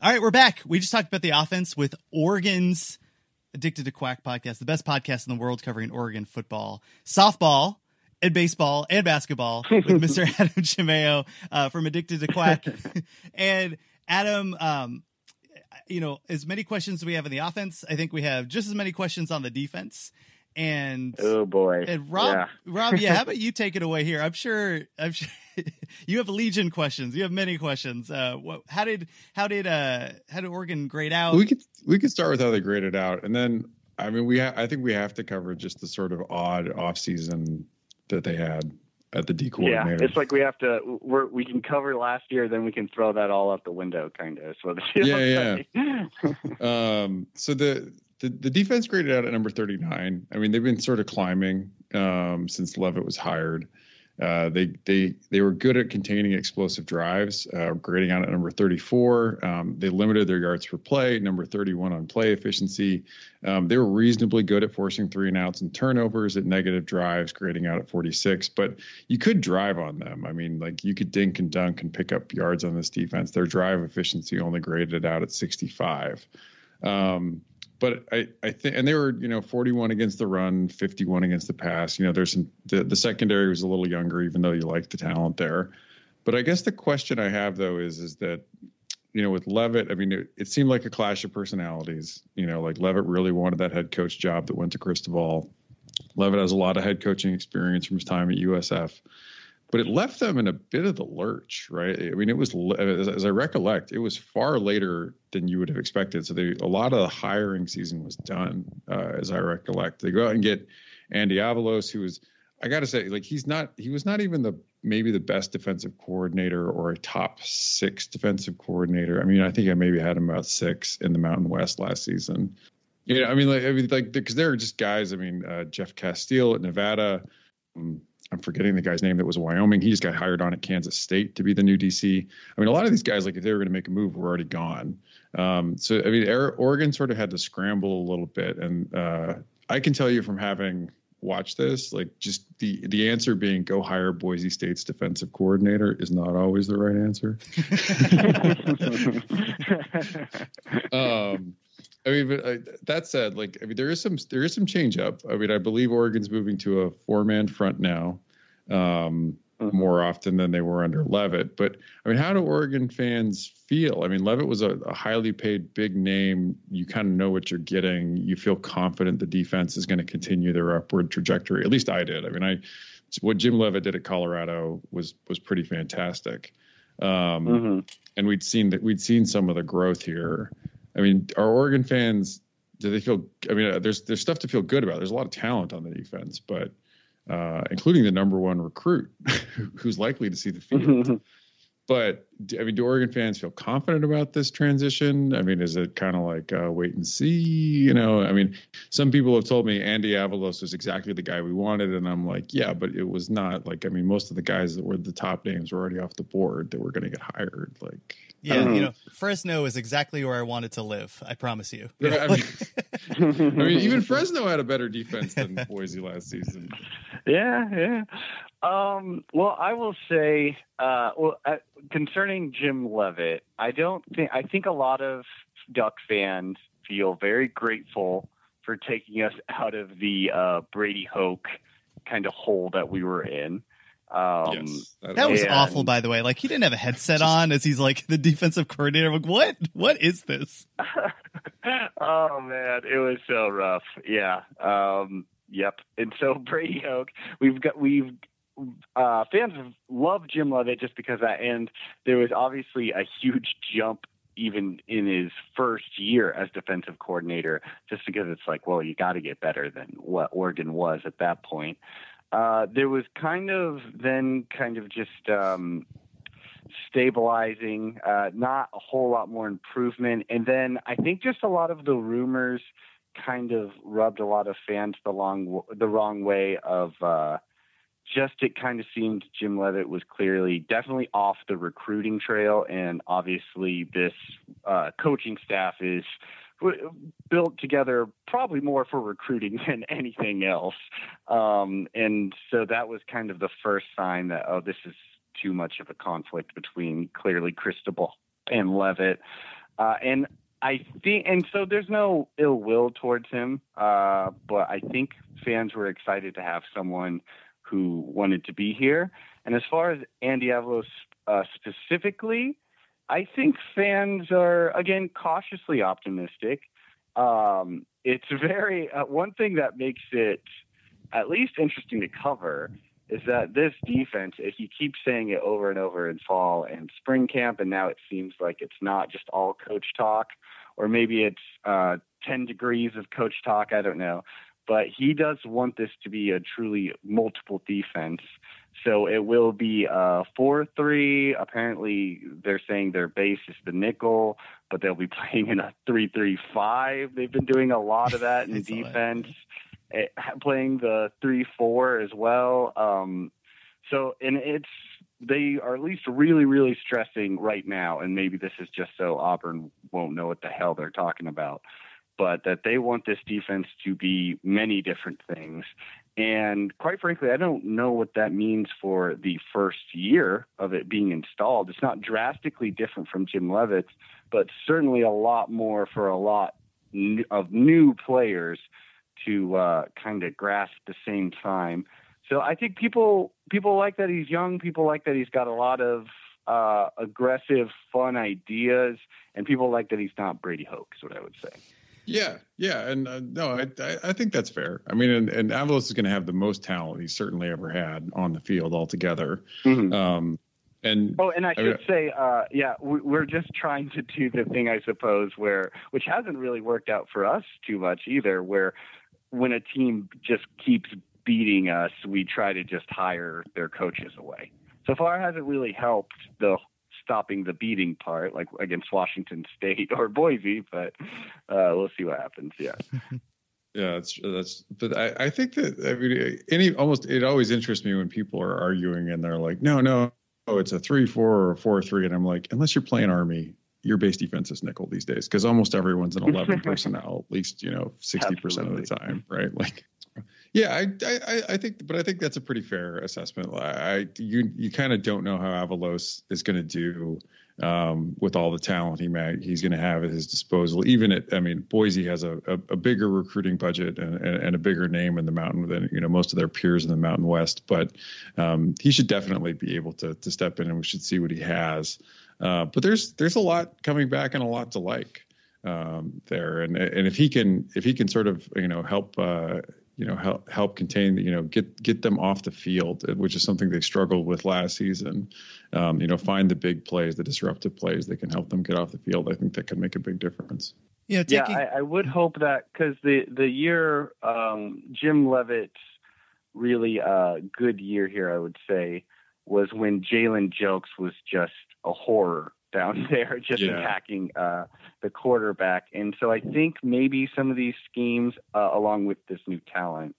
All right, we're back. We just talked about the offense with Oregon's Addicted to Quack podcast, the best podcast in the world covering Oregon football, softball, and baseball and basketball with Mr. Adam Chimeo uh, from Addicted to Quack. and Adam, um, you know, as many questions as we have in the offense, I think we have just as many questions on the defense. And oh boy, and Rob, yeah. Rob, yeah, how about you take it away here? I'm sure, I'm sure you have legion questions. You have many questions. Uh, what, how did how did uh how did Oregon grade out? We could we could start with how they graded out, and then I mean we ha- I think we have to cover just the sort of odd off season that they had at the D coordinator. Yeah, it's like we have to we're, we can cover last year, then we can throw that all out the window, kind of. So yeah, yeah. um, so the, the the defense graded out at number thirty nine. I mean, they've been sort of climbing um, since Leavitt was hired. Uh, they they they were good at containing explosive drives, uh, grading out at number 34. Um, they limited their yards per play, number 31 on play efficiency. Um, they were reasonably good at forcing three and outs and turnovers at negative drives, grading out at 46. But you could drive on them. I mean, like you could dink and dunk and pick up yards on this defense. Their drive efficiency only graded out at 65. Um, but I, I think, and they were, you know, 41 against the run, 51 against the pass. You know, there's some, the, the secondary was a little younger, even though you like the talent there. But I guess the question I have though is, is that, you know, with Leavitt, I mean, it, it seemed like a clash of personalities. You know, like Leavitt really wanted that head coach job that went to Cristobal. Leavitt has a lot of head coaching experience from his time at USF but it left them in a bit of the lurch, right? I mean, it was as, I recollect, it was far later than you would have expected. So they, a lot of the hiring season was done, uh, as I recollect. They go out and get Andy Avalos, who was, I got to say, like he's not, he was not even the maybe the best defensive coordinator or a top six defensive coordinator. I mean, I think I maybe had him about six in the Mountain West last season. Yeah, I mean, like, I mean, like, because there are just guys. I mean, uh, Jeff Casteel at Nevada. Um, I'm forgetting the guy's name that was Wyoming. He just got hired on at Kansas State to be the new DC. I mean, a lot of these guys, like if they were going to make a move, were already gone. Um, so I mean, Oregon sort of had to scramble a little bit, and uh, I can tell you from having watched this, like just the the answer being go hire Boise State's defensive coordinator is not always the right answer. um, I mean, but uh, that said, like I mean, there is some there is some change up. I mean, I believe Oregon's moving to a four man front now. Um. More often than they were under Leavitt. But I mean, how do Oregon fans feel? I mean, Leavitt was a, a highly paid big name. You kind of know what you're getting. You feel confident the defense is going to continue their upward trajectory. At least I did. I mean, I what Jim Leavitt did at Colorado was was pretty fantastic. Um, mm-hmm. And we'd seen that we'd seen some of the growth here. I mean, are Oregon fans? Do they feel? I mean, there's there's stuff to feel good about. There's a lot of talent on the defense, but uh, including the number one recruit, who's likely to see the field. But I mean, do Oregon fans feel confident about this transition? I mean, is it kind of like uh, wait and see? You know, I mean, some people have told me Andy Avalos was exactly the guy we wanted, and I'm like, yeah, but it was not. Like, I mean, most of the guys that were the top names were already off the board that were going to get hired. Like, yeah, you mm-hmm. know, Fresno is exactly where I wanted to live. I promise you. Yeah, I, mean, I mean, even Fresno had a better defense than Boise last season. Yeah, yeah. Um, well, I will say, uh, well, uh, concerning Jim Leavitt, I don't think I think a lot of Duck fans feel very grateful for taking us out of the uh, Brady Hoke kind of hole that we were in. Um, yes, that, that was and, awful, by the way. Like he didn't have a headset on as he's like the defensive coordinator. I'm like, what? What is this? oh man, it was so rough. Yeah. Um, yep. And so Brady Hoke, we've got we've uh, fans love Jim Leavitt just because that, and there was obviously a huge jump even in his first year as defensive coordinator, just because it's like, well, you got to get better than what Oregon was at that point. Uh, there was kind of then kind of just um, stabilizing, uh, not a whole lot more improvement. And then I think just a lot of the rumors kind of rubbed a lot of fans the long the wrong way of uh, just it kind of seemed Jim Leavitt was clearly definitely off the recruiting trail, and obviously this uh, coaching staff is built together probably more for recruiting than anything else. Um, and so that was kind of the first sign that, oh, this is too much of a conflict between clearly Cristobal and Leavitt. Uh, and I think, and so there's no ill will towards him, uh, but I think fans were excited to have someone who wanted to be here. And as far as Andy Avalos uh, specifically, I think fans are again cautiously optimistic. Um, it's very uh, one thing that makes it at least interesting to cover is that this defense, if you keep saying it over and over in fall and spring camp, and now it seems like it's not just all coach talk, or maybe it's uh, 10 degrees of coach talk, I don't know. But he does want this to be a truly multiple defense. So it will be a 4 3. Apparently, they're saying their base is the nickel, but they'll be playing in a 3 3 5. They've been doing a lot of that in defense, it, eh, playing the 3 4 as well. Um, so, and it's, they are at least really, really stressing right now, and maybe this is just so Auburn won't know what the hell they're talking about, but that they want this defense to be many different things. And quite frankly, I don't know what that means for the first year of it being installed. It's not drastically different from Jim Leavitt's, but certainly a lot more for a lot of new players to uh, kind of grasp at the same time. So I think people people like that he's young. People like that he's got a lot of uh, aggressive, fun ideas, and people like that he's not Brady Hoke. Is what I would say. Yeah, yeah, and uh, no, I, I think that's fair. I mean, and, and Avalos is going to have the most talent he's certainly ever had on the field altogether. Mm-hmm. Um, and oh, and I should I mean, say, uh, yeah, we're just trying to do the thing, I suppose, where which hasn't really worked out for us too much either. Where when a team just keeps beating us, we try to just hire their coaches away. So far, hasn't really helped the stopping the beating part, like against Washington State or Boise. But uh, we'll see what happens. Yeah. Yeah, that's that's. But I, I think that I mean, any almost it always interests me when people are arguing and they're like, no, no, oh, it's a three four or a four three, and I'm like, unless you're playing Army, your base defense is nickel these days because almost everyone's an 11 personnel, at least you know 60 percent of the time, right? Like, yeah, I, I, I think, but I think that's a pretty fair assessment. I, you, you kind of don't know how Avalos is going to do um, with all the talent he may, he's going to have at his disposal. Even at, I mean, Boise has a, a, a bigger recruiting budget and, and, and, a bigger name in the mountain than you know most of their peers in the Mountain West. But um, he should definitely be able to to step in, and we should see what he has. Uh, but there's there's a lot coming back and a lot to like um, there, and and if he can if he can sort of you know help. Uh, you know help help contain you know get get them off the field which is something they struggled with last season. Um, you know find the big plays the disruptive plays that can help them get off the field. I think that could make a big difference. Yeah taking... yeah I, I, would hope that because the the year um, jim leavitt's really uh, good year here i would say was when jalen jelks was just a horror down there just yeah. attacking uh, the quarterback. And so I think maybe some of these schemes, uh, along with this new talent,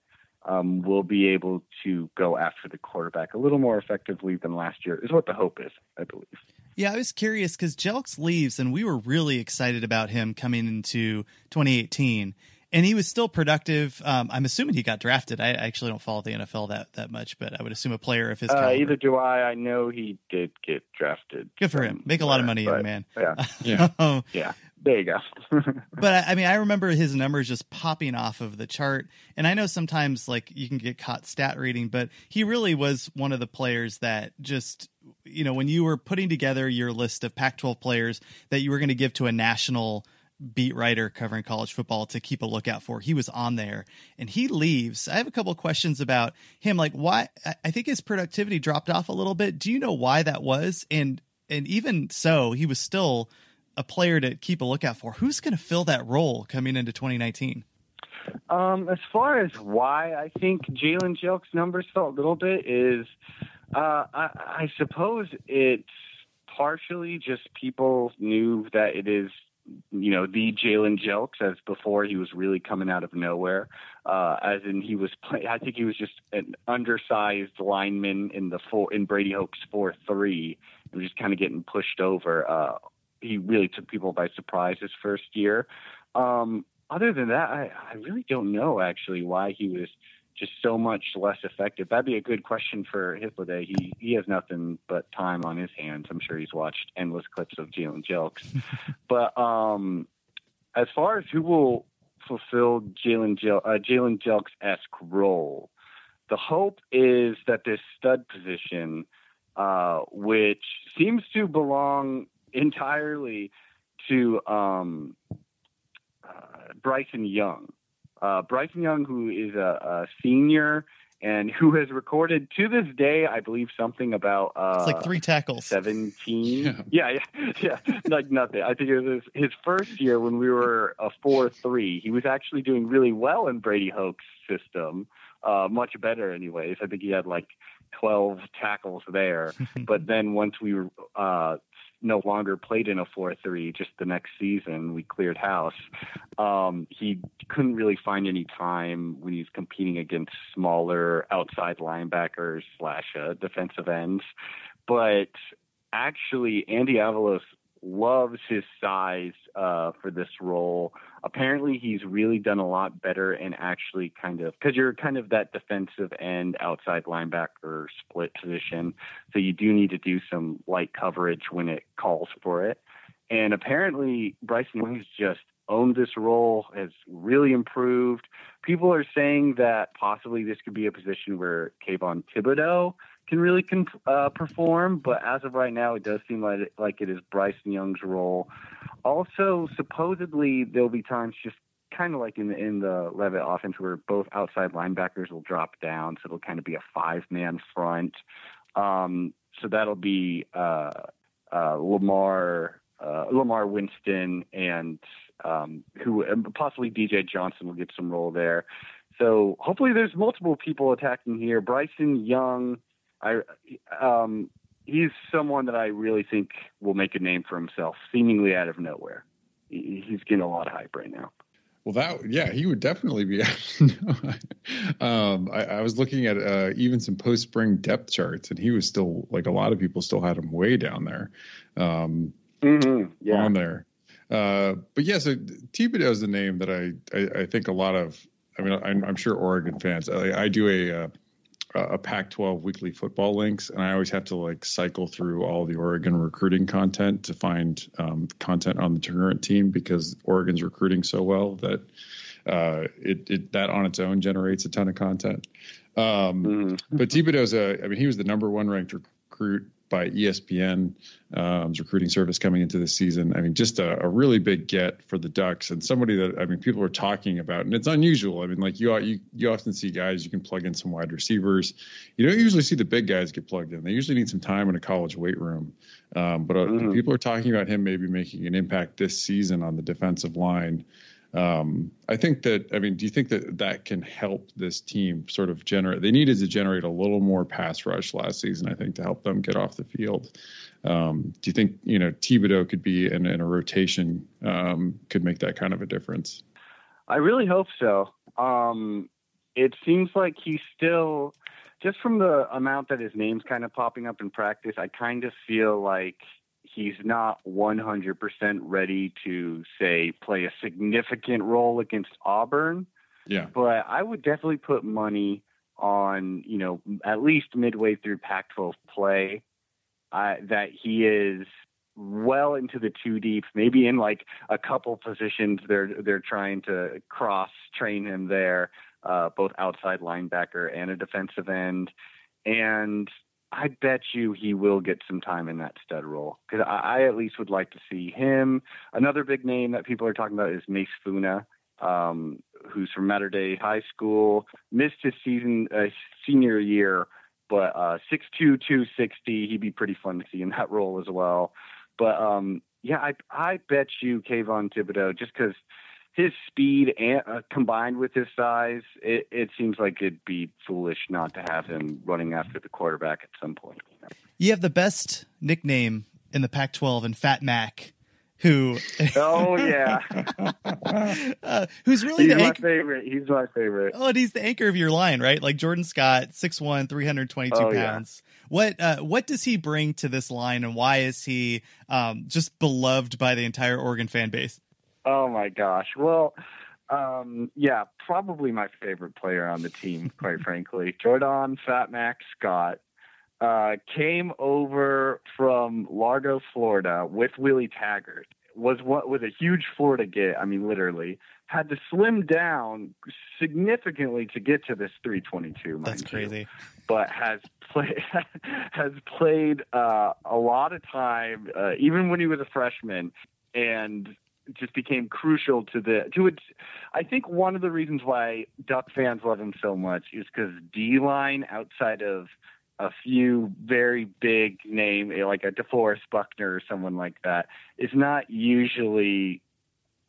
um, will be able to go after the quarterback a little more effectively than last year, is what the hope is, I believe. Yeah, I was curious because Jelks leaves, and we were really excited about him coming into 2018 and he was still productive. Um, I'm assuming he got drafted. I actually don't follow the NFL that that much, but I would assume a player of his. Uh, either do I. I know he did get drafted. Good for him. Make a lot of money, young man. Yeah, yeah, yeah. There you go. but I mean, I remember his numbers just popping off of the chart, and I know sometimes like you can get caught stat reading, but he really was one of the players that just you know when you were putting together your list of Pac-12 players that you were going to give to a national beat writer covering college football to keep a lookout for. He was on there and he leaves. I have a couple questions about him. Like why I think his productivity dropped off a little bit. Do you know why that was? And and even so, he was still a player to keep a lookout for. Who's going to fill that role coming into 2019? Um, as far as why I think Jalen Jelks' numbers fell a little bit is, uh, I, I suppose it's partially just people knew that it is you know, the Jalen Jelks as before he was really coming out of nowhere. Uh, as in he was play, I think he was just an undersized lineman in the four in Brady Hoke's four three and just kind of getting pushed over. Uh, he really took people by surprise his first year. Um, other than that, I, I really don't know actually why he was just so much less effective? That'd be a good question for Hythloday. He he has nothing but time on his hands. I'm sure he's watched endless clips of Jalen Jelks. but um, as far as who will fulfill Jalen Jel- uh, Jalen Jelks esque role, the hope is that this stud position, uh, which seems to belong entirely to um, uh, Bryson Young uh, Bryson Young, who is a, a, senior and who has recorded to this day, I believe, something about uh, it's like three tackles, seventeen. Yeah, yeah, yeah, yeah. like nothing. I think it was his, his first year when we were a four-three. He was actually doing really well in Brady Hoke's system, uh, much better, anyways. I think he had like 12 tackles there. but then once we were uh, no longer played in a 4-3 just the next season we cleared house. Um, he couldn't really find any time when he's competing against smaller outside linebackers slash uh, defensive ends. But actually andy avalos loves his size uh, for this role. Apparently, he's really done a lot better and actually kind of because you're kind of that defensive end outside linebacker split position. So you do need to do some light coverage when it calls for it. And apparently, Bryson Young's just owned this role, has really improved. People are saying that possibly this could be a position where Kayvon Thibodeaux can really con- uh, perform, but as of right now, it does seem like it, like it is Bryson Young's role. Also, supposedly there'll be times just kind of like in the in the Leavitt offense where both outside linebackers will drop down, so it'll kind of be a five man front. Um, so that'll be uh, uh, Lamar uh, Lamar Winston and um, who possibly DJ Johnson will get some role there. So hopefully there's multiple people attacking here. Bryson Young I um, he's someone that I really think will make a name for himself, seemingly out of nowhere. He's getting a lot of hype right now. Well, that yeah, he would definitely be. um, I, I, was looking at uh, even some post spring depth charts, and he was still like a lot of people still had him way down there, um, mm-hmm. yeah. on there. Uh, but yeah, so Thibodeaux is the name that I, I, I think a lot of. I mean, I'm, I'm sure Oregon fans. I, I do a uh, a Pac-12 weekly football links, and I always have to like cycle through all the Oregon recruiting content to find um, content on the current team because Oregon's recruiting so well that uh, it, it that on its own generates a ton of content. Um, mm. But Thibodeaux's a, I mean, he was the number one ranked recruit by ESPN um, recruiting service coming into the season. I mean, just a, a, really big get for the Ducks and somebody that I mean people are talking about, and it's unusual. I mean, like you you you often see guys you can plug in some wide receivers. You don't usually see the big guys get plugged in. They usually need some time in a college weight room. Um, but uh, mm-hmm. people are talking about him maybe making an impact this season on the defensive line. Um, I think that, I mean, do you think that that can help this team sort of generate? They needed to generate a little more pass rush last season, I think, to help them get off the field. Um, do you think, you know, Thibodeaux could be in, in a rotation, um, could make that kind of a difference? I really hope so. Um, it seems like he's still, just from the amount that his name's kind of popping up in practice, I kind of feel like he's not 100% ready to say play a significant role against Auburn. Yeah. But I would definitely put money on, you know, at least midway through Pac-12 play uh, that he is well into the two deep, maybe in like a couple positions they're they're trying to cross train him there, uh, both outside linebacker and a defensive end. And I bet you he will get some time in that stud role because I, I, at least would like to see him. Another big name that people are talking about is Mase Funa, um, who's from Mater Dei High School, missed his season uh, senior year, but uh, 6'2", 260, he'd be pretty fun to see in that role as well. But um, yeah, I I bet you Kayvon Thibodeaux just because – his speed and uh, combined with his size, it, it seems like it'd be foolish not to have him running after the quarterback at some point. You have the best nickname in the Pac-12 and Fat Mac who oh yeah. Uh, who's really he's the my anchor- favorite. He's my favorite. Oh and he's the anchor of your line right? Like jordan scott 6'1 322 oh, pounds. Yeah. what uh, what does he bring to this line and why is he um, just beloved by the entire oregon fan base Oh my gosh. Well, um, yeah, probably my favorite player on the team, quite frankly. Jordan Fat Mac Scott uh, came over from Largo, Florida with Willie Taggart. Was what was a huge Florida get. I mean, literally had to slim down significantly to get to this 322. That's crazy. You, but has played has played uh, a lot of time, uh, even when he was a freshman, and just became crucial to the to it. I think one of the reasons why Duck fans love him so much is because D line outside of a few very big name like a DeForest Buckner or someone like that is not usually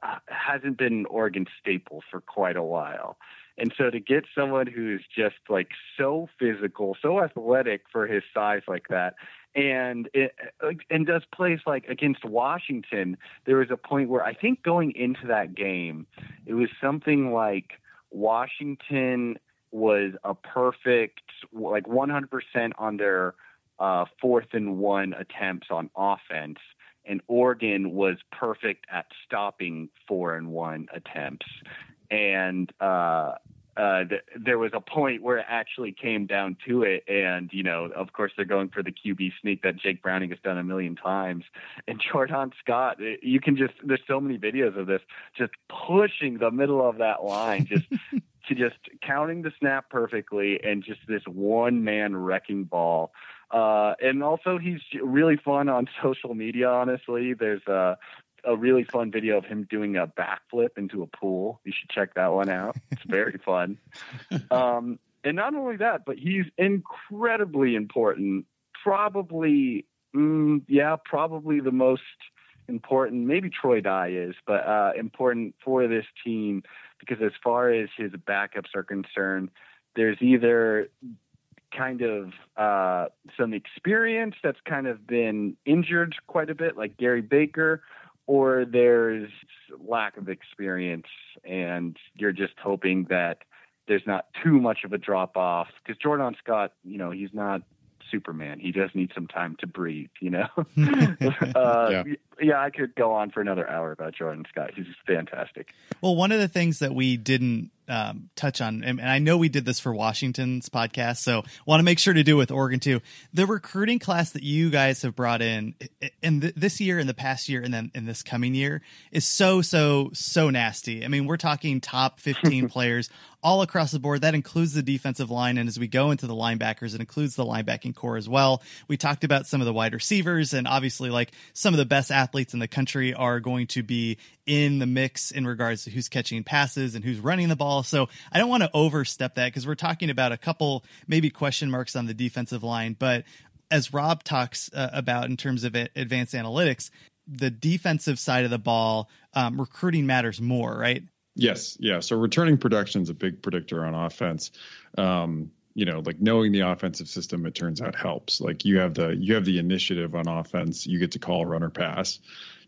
uh, hasn't been an Oregon staple for quite a while. And so to get someone who's just like so physical, so athletic for his size like that, and it, and does plays like against Washington. There was a point where I think going into that game, it was something like Washington was a perfect like 100% on their uh, fourth and one attempts on offense, and Oregon was perfect at stopping four and one attempts. And uh, uh, th- there was a point where it actually came down to it. And, you know, of course, they're going for the QB sneak that Jake Browning has done a million times. And Jordan Scott, you can just, there's so many videos of this, just pushing the middle of that line, just to just counting the snap perfectly and just this one man wrecking ball. Uh, and also he's really fun on social media. Honestly, there's a a really fun video of him doing a backflip into a pool. You should check that one out. It's very fun. Um, and not only that, but he's incredibly important. Probably, mm, yeah, probably the most important. Maybe Troy Dye is, but uh, important for this team because as far as his backups are concerned, there's either kind of uh, some experience that's kind of been injured quite a bit, like Gary Baker, or there's lack of experience and you're just hoping that there's not too much of a drop off because Jordan Scott, you know, he's not Superman. He does need some time to breathe, you know? uh, yeah. yeah, I could go on for another hour about Jordan Scott. He's fantastic. Well, one of the things that we didn't um, touch on, and I know we did this for Washington's podcast, so want to make sure to do it with Oregon too. The recruiting class that you guys have brought in in th- this year, in the past year, and then in this coming year is so so so nasty. I mean, we're talking top fifteen players all across the board. That includes the defensive line. And as we go into the linebackers, it includes the linebacking core as well. We talked about some of the wide receivers, and obviously, like some of the best athletes in the country are going to be in the mix in regards to who's catching passes and who's running the ball. So I don't want to overstep that because we're talking about a couple maybe question marks on the defensive line. But as Rob talks uh, about in terms of advanced analytics, the defensive side of the ball, um, recruiting matters more, right? Yes, yeah. So returning production is a big predictor on offense. Um, you know, like knowing the offensive system, it turns out helps. Like you have the you have the initiative on offense, you get to call run or pass.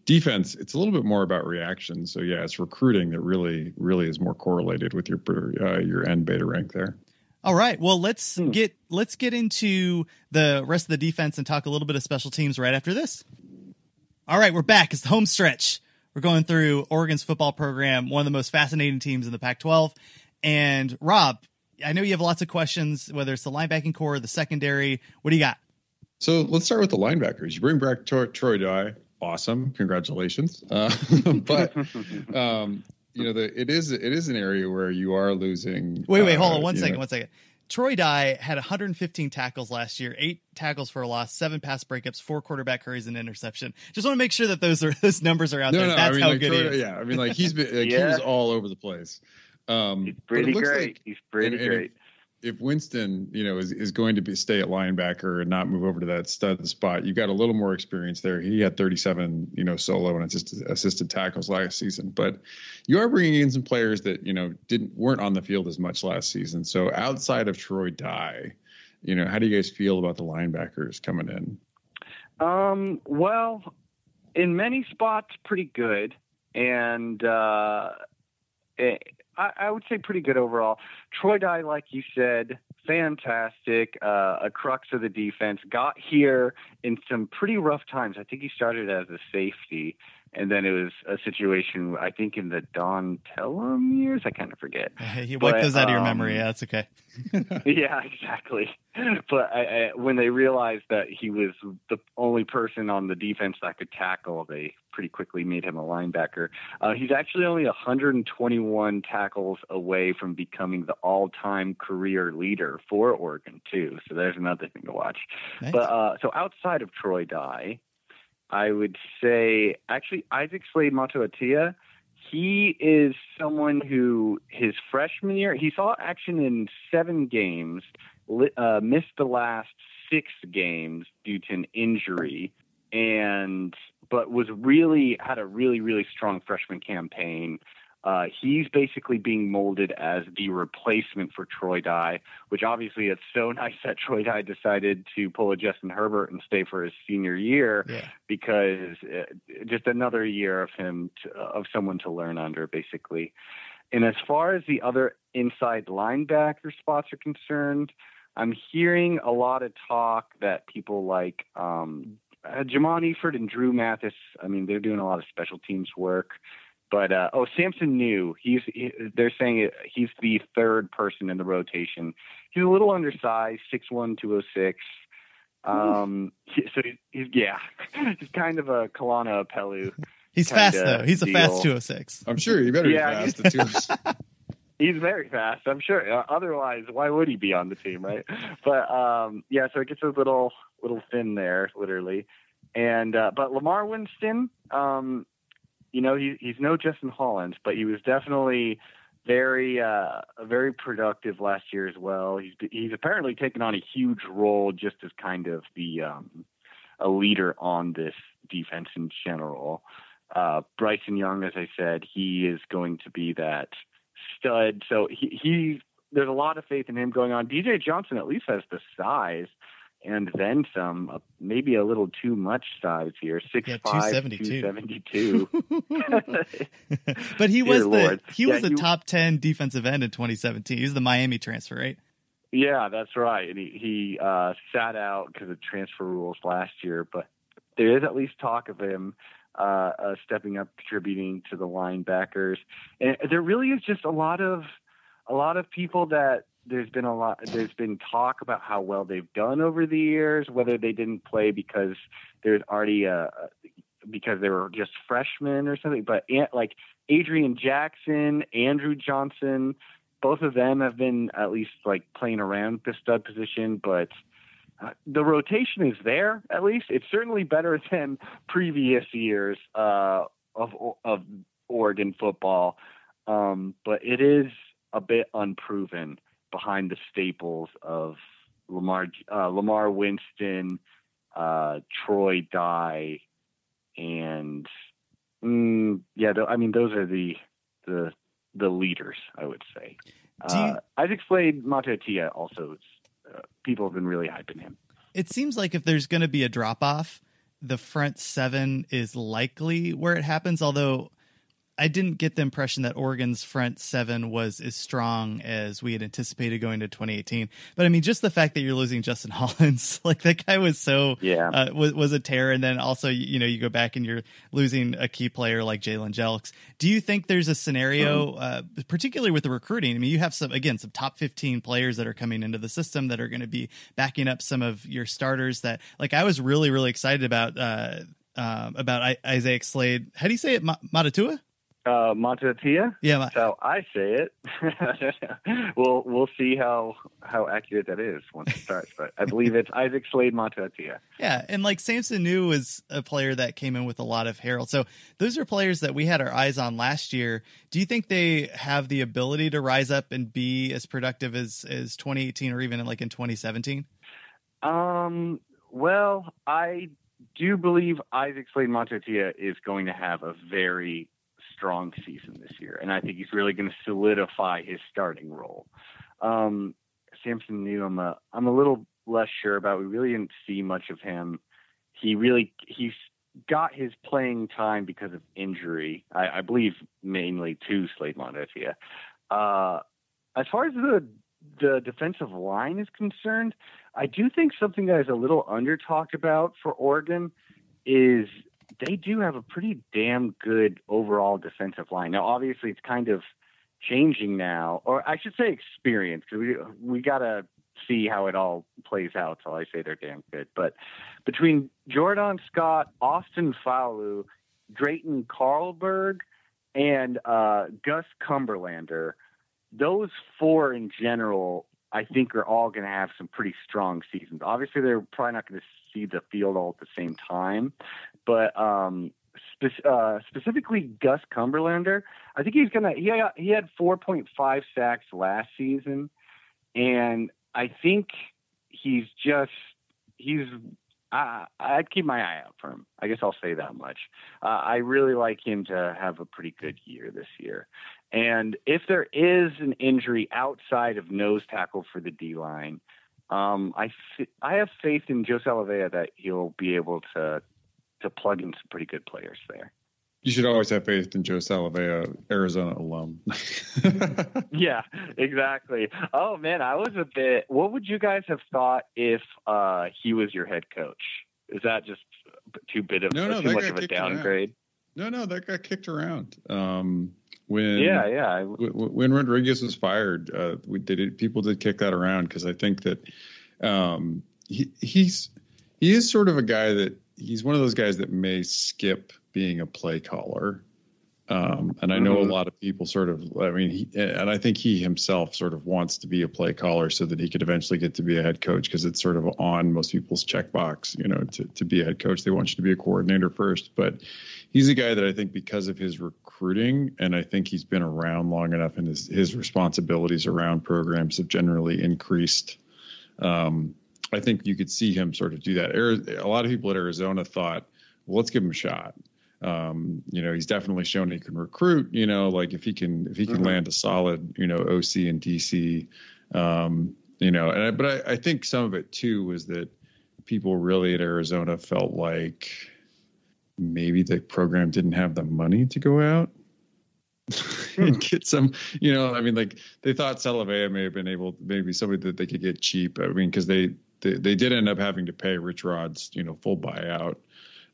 Defense, it's a little bit more about reaction. So yeah, it's recruiting that really really is more correlated with your uh, your end beta rank there. All right. Well, let's hmm. get let's get into the rest of the defense and talk a little bit of special teams right after this. All right, we're back. It's the home stretch. We're going through Oregon's football program, one of the most fascinating teams in the Pac 12. And Rob, I know you have lots of questions, whether it's the linebacking core, the secondary. What do you got? So let's start with the linebackers. You bring back Troy, Troy Dye. Awesome. Congratulations. Uh, but, um, you know, the, it is it is an area where you are losing. Wait, wait, hold on uh, one second, know. one second. Troy Dye had 115 tackles last year, eight tackles for a loss, seven pass breakups, four quarterback hurries, and interception. Just want to make sure that those are those numbers are out no, there. No, That's I mean, how like good Troy, he is. Yeah, I mean, like he's been like, yeah. he was all over the place. Um, he's pretty great. Like, he's pretty and, great if Winston, you know, is, is going to be stay at linebacker and not move over to that stud spot, you got a little more experience there. He had 37, you know, solo and assisted, assisted tackles last season, but you are bringing in some players that you know didn't weren't on the field as much last season. So outside of Troy Dye, you know, how do you guys feel about the linebackers coming in? Um, well, in many spots, pretty good, and uh, it, I, I would say pretty good overall. Troy Dye, like you said, fantastic, uh, a crux of the defense. Got here in some pretty rough times. I think he started as a safety, and then it was a situation I think in the Don Pellum years. I kind of forget. You wipe those out um, of your memory. Um, yeah, that's okay. yeah, exactly. But I, I, when they realized that he was the only person on the defense that could tackle, they pretty quickly made him a linebacker. Uh, he's actually only 121 tackles away from becoming the all-time career leader for Oregon too. So there's another thing to watch. Nice. But uh, so outside of Troy Dye I would say actually Isaac Slade Matautia. He is someone who his freshman year he saw action in seven games, uh, missed the last six games due to an injury, and but was really had a really really strong freshman campaign. Uh, he's basically being molded as the replacement for Troy Dye, which obviously it's so nice that Troy Dye decided to pull a Justin Herbert and stay for his senior year yeah. because uh, just another year of him to, of someone to learn under basically. And as far as the other inside linebacker spots are concerned, I'm hearing a lot of talk that people like um, uh, Jamon Eford and Drew Mathis. I mean, they're doing a lot of special teams work. But uh, oh, Sampson Niu. He's he, they're saying he's the third person in the rotation. He's a little undersized, six one, two oh six. Um, he, so he's, he's yeah, he's kind of a Kalana Pelu. He's fast though. He's deal. a fast two oh six. I'm sure he better yeah, be fast. He's, he's very fast. I'm sure. Uh, otherwise, why would he be on the team, right? But um, yeah, so it gets a little little thin there, literally. And uh, but Lamar Winston, um, you know, he, he's no Justin Hollins, but he was definitely very uh, very productive last year as well. He's he's apparently taken on a huge role just as kind of the um, a leader on this defense in general. Uh, Bryson Young, as I said, he is going to be that stud. So he, he there's a lot of faith in him going on. DJ Johnson at least has the size and then some, uh, maybe a little too much size here. Six yeah, five, 272. but he was the he yeah, was the he, top ten defensive end in 2017. He was the Miami transfer, right? Yeah, that's right. And he he uh, sat out because of transfer rules last year, but there is at least talk of him uh, uh, stepping up, contributing to the linebackers. And there really is just a lot of a lot of people that there's been a lot there's been talk about how well they've done over the years whether they didn't play because there's already a because they were just freshmen or something but like Adrian Jackson Andrew Johnson both of them have been at least like playing around the stud position but uh, the rotation is there at least. It's certainly better than previous years uh, of of Oregon football um, but it is a bit unproven behind the staples of Lamar uh, Lamar Winston, uh, Troy Dye, and mm, yeah, th- I mean those are the the the leaders. I would say. You, uh, Isaac Slade Tia also uh, people have been really hyping him. It seems like if there's going to be a drop off, the front seven is likely where it happens. Although I didn't get the impression that Oregon's front seven was as strong as we had anticipated going to 2018. But I mean, just the fact that you're losing Justin Hollins, like that guy was so yeah uh, was was a tear. And then also, you know, you go back and you're losing a key player like Jalen Jelks. Do you think there's a scenario, uh, particularly with the recruiting? I mean, you have some again some top 15 players that are coming into the system that are going to be backing up some of your starters. That like I was really really excited about. Uh, uh, about Isaac Slade. How do you say it? Matatua? Uh, Montatia. Yeah, that's how I say it. we'll we'll see how how accurate that is once it starts. But I believe it's Isaac Slade Montatia. Yeah, and like Sampson Niu was a player that came in with a lot of herald. So those are players that we had our eyes on last year. Do you think they have the ability to rise up and be as productive as as 2018 or even like in 2017? Um. Well, I do believe Isaac Slade Montatia is going to have a very strong season this year, and I think he's really going to solidify his starting role. Um, Sampson Niu, I'm a, I'm a little less sure about. We really didn't see much of him. He really he's got his playing time because of injury. I, I believe mainly to Slade Montetia. Uh, as far as the the defensive line is concerned, I do think something that is a little under talked about for Oregon is they do have a pretty damn good overall defensive line. Now, obviously, it's kind of changing now, or I should say, experience because we we gotta see how it all plays out. So I say they're damn good. But between Jordan Scott, Austin Faoliu, Drayton Carlberg, and uh, Gus Cumberlander, those four in general, I think are all going to have some pretty strong seasons. Obviously, they're probably not going to see the field all at the same time, but um, spe- uh, specifically Gus Cumberlander, I think he's gonna. He got, he had 4.5 sacks last season, and I think he's just he's. I, I'd keep my eye out for him. I guess I'll say that much. Uh, I really like him to have a pretty good year this year. And if there is an injury outside of nose tackle for the D line, um, I, I have faith in Joe Salavea that he'll be able to to plug in some pretty good players there. You should always have faith in Joe Salavea, Arizona alum. yeah, exactly. Oh man, I was a bit. What would you guys have thought if uh, he was your head coach? Is that just too bit of no, no, too much of a downgrade? Around. No, no, that got kicked around. Um, when yeah, yeah, when Rodriguez was fired, uh, we did people did kick that around because I think that um, he he's he is sort of a guy that he's one of those guys that may skip being a play caller. Um, and I know mm-hmm. a lot of people sort of, I mean, he, and I think he himself sort of wants to be a play caller so that he could eventually get to be a head coach because it's sort of on most people's checkbox, you know, to, to be a head coach. They want you to be a coordinator first. But he's a guy that I think because of his recruiting, and I think he's been around long enough and his, his responsibilities around programs have generally increased. Um, I think you could see him sort of do that. A lot of people at Arizona thought, well, let's give him a shot. Um, you know, he's definitely shown he can recruit. You know, like if he can if he can mm-hmm. land a solid, you know, OC and DC. Um, you know, and I, but I, I think some of it too was that people really at Arizona felt like maybe the program didn't have the money to go out and get some, you know, I mean, like they thought Salavea may have been able, maybe somebody that they could get cheap. I mean, because they they, they did end up having to pay Rich Rod's you know full buyout.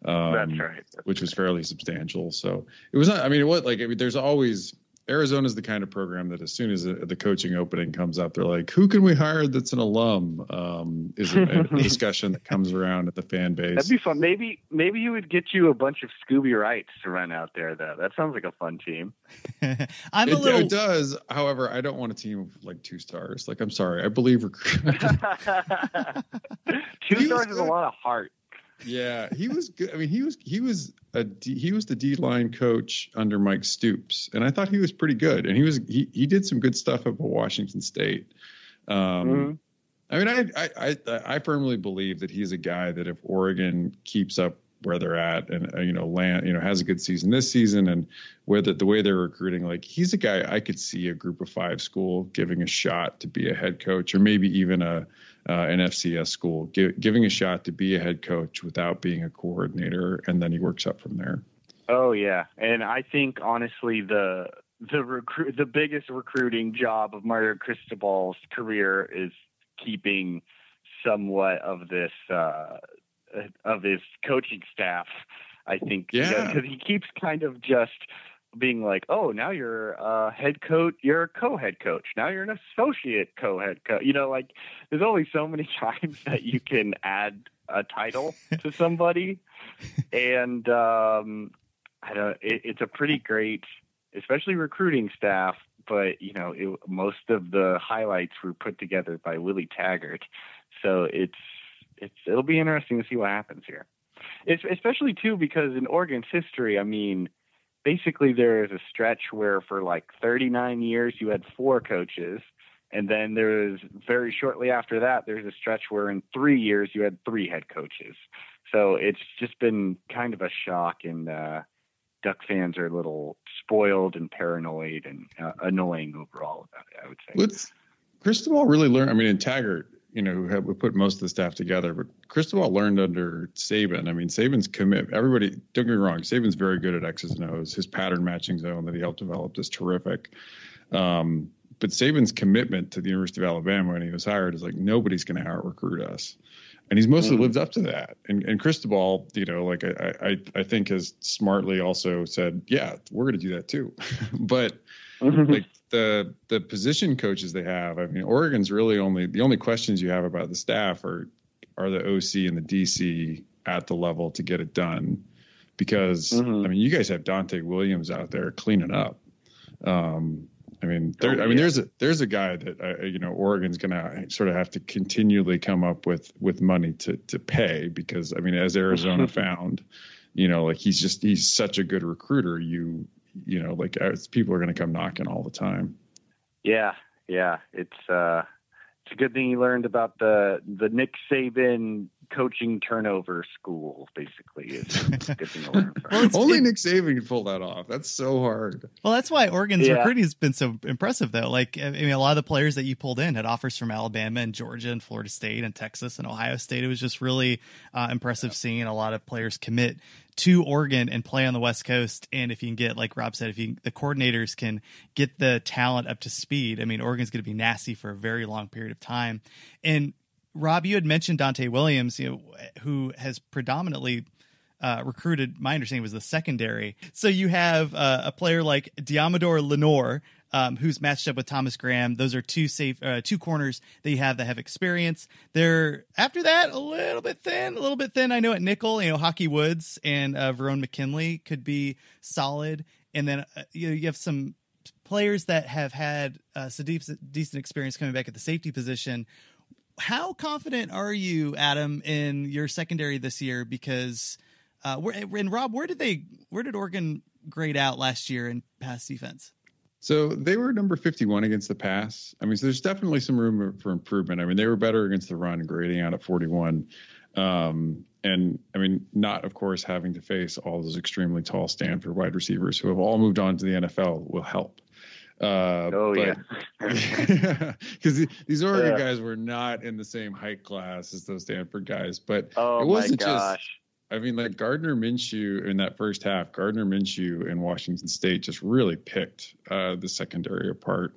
Um, That's right. That's which was fairly substantial. So it was not. I mean, what like I mean, there's always Arizona's the kind of program that as soon as the coaching opening comes up, they're like, "Who can we hire that's an alum?" Um, is a, a discussion that comes around at the fan base. That'd be fun. Maybe maybe he would get you a bunch of Scooby Wrights to run out there. Though that sounds like a fun team. I'm a little. it does. However, I don't want a team of like two stars. Like, I'm sorry, I believe. Rec- Two stars is a lot of heart. Yeah, he was good. I mean, he was he was a D, he was the D line coach under Mike Stoops, and I thought he was pretty good. And he was he he did some good stuff at Washington State. Um, Mhm. I mean, I, I I I firmly believe that he's a guy that if Oregon keeps up where they're at and uh, you know land you know has a good season this season and whether the way they're recruiting, like he's a guy I could see a Group of Five school giving a shot to be a head coach or maybe even a uh, an FCS school gi- giving a shot to be a head coach without being a coordinator, and then he works up from there. Oh yeah, and I think honestly the the recruit the biggest recruiting job of Mario Cristobal's career is keeping somewhat of this uh, of his coaching staff. I think Yeah. because he keeps kind of just being like, oh, now you're a head coach, you're a co-head coach, now you're an associate co-head coach. You know, like there's only so many times that you can add a title to somebody, and um, I don't. It, it's a pretty great, especially recruiting staff. But you know, it, most of the highlights were put together by Willie Taggart, so it's it's it'll be interesting to see what happens here. It's, especially too because in Oregon's history, I mean, basically there is a stretch where for like 39 years you had four coaches, and then there was very shortly after that there's a stretch where in three years you had three head coaches. So it's just been kind of a shock, and uh, Duck fans are a little spoiled and paranoid and uh, annoying overall about it. I would say. What's Cristobal really learned? I mean, in Taggart, you know, who had, who put most of the staff together, but Cristobal learned under Saban. I mean, Saban's commit. Everybody, don't get me wrong, Saban's very good at X's and O's. His pattern matching zone that he helped develop is terrific. Um, but Saban's commitment to the University of Alabama when he was hired is like nobody's going to out recruit us, and he's mostly Mhm. lived up to that. And and Cristobal, you know, like I I, I think has smartly also said, yeah, we're going to do that too, but like the the position coaches they have. I mean, Oregon's really only the only questions you have about the staff are are the OC and the DC at the level to get it done. Because Mhm. I mean, you guys have Donte Williams out there cleaning up. Um, I mean, there, Oh, I mean, there's a there's a guy that uh, you know Oregon's going to sort of have to continually come up with with money to to pay because I mean, as Arizona found, you know, like he's just he's such a good recruiter. You you know, like people are going to come knocking all the time. Yeah, yeah. It's uh it's a good thing you learned about the the Nick Saban coaching turnover school, basically. Is a good thing to learn from. Well, Only it- Nick Saban can pull that off. That's so hard. Well, that's why Oregon's Yeah. recruiting has been so impressive, though. Like, I mean, a lot of the players that you pulled in had offers from Alabama and Georgia and Florida State and Texas and Ohio State. It was just really uh, impressive seeing a lot of players commit to Oregon and play on the West Coast. And if you can get, like Rob said, if you the coordinators can get the talent up to speed, I mean, Oregon's going to be nasty for a very long period of time. And Rob, you had mentioned Donte Williams, you know, who has predominantly uh, recruited, my understanding was the secondary. So you have uh, a player like Deommodore Lenoir, um, who's matched up with Thomas Graham. Those are two safe, uh, two corners that you have that have experience. They're after that a little bit thin, a little bit thin. I know at nickel, you know, Hockey Woods and uh, Verone McKinley could be solid, and then uh, you know, you have some players that have had uh, some decent, decent experience coming back at the safety position how confident are you, Adam, in your secondary this year? Because, uh, where, and Rob, where did they, where did Oregon grade out last year in pass defense? So they were number 51 against the pass. I mean, so there's definitely some room for improvement. I mean, they were better against the run, grading out at 41. Um, and I mean, not of course having to face all those extremely tall Stanford wide receivers who have all moved on to the NFL will help. Uh, Oh, but- yeah. because these Oregon Yeah. guys were not in the same height class as those Stanford guys. But Oh it wasn't just gosh. I mean, like Gardner Minshew in that first half, Gardner Minshew in Washington State just really picked uh, the secondary apart.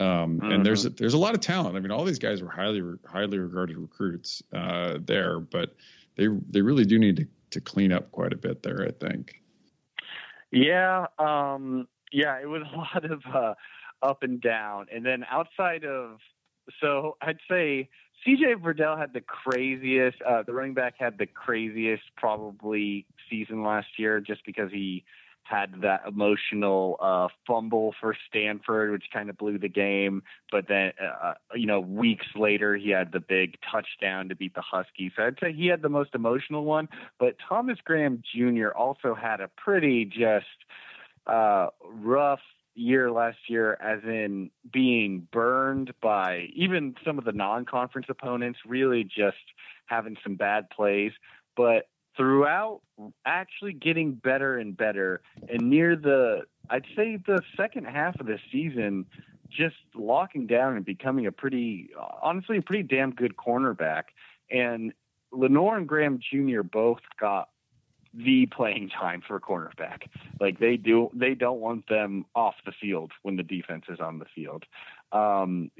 Um, And there's Mm-hmm. there's a lot of talent. I mean, all these guys were highly highly regarded recruits uh, there, but they they really do need to to clean up quite a bit there. I think. Yeah, um, Yeah, it was a lot of uh, up and down. And then outside of, so I'd say CJ Verdell had the craziest, uh, the running back had the craziest probably season last year just because he had that emotional uh, fumble for Stanford, which kind of blew the game. But then, uh, you know, weeks later, he had the big touchdown to beat the Huskies. So I'd say he had the most emotional one. But Thomas Graham Jr. also had a pretty just uh, rough year last year, as in being burned by even some of the non-conference opponents, really just having some bad plays. But throughout, actually getting better and better, and near the, I'd say the second half of the season, just locking down and becoming a pretty, honestly, a pretty damn good cornerback. And Lenoir and Graham Jr. both got the playing time for a cornerback. Like they do, they don't want them off the field when the defense is on the field. Um,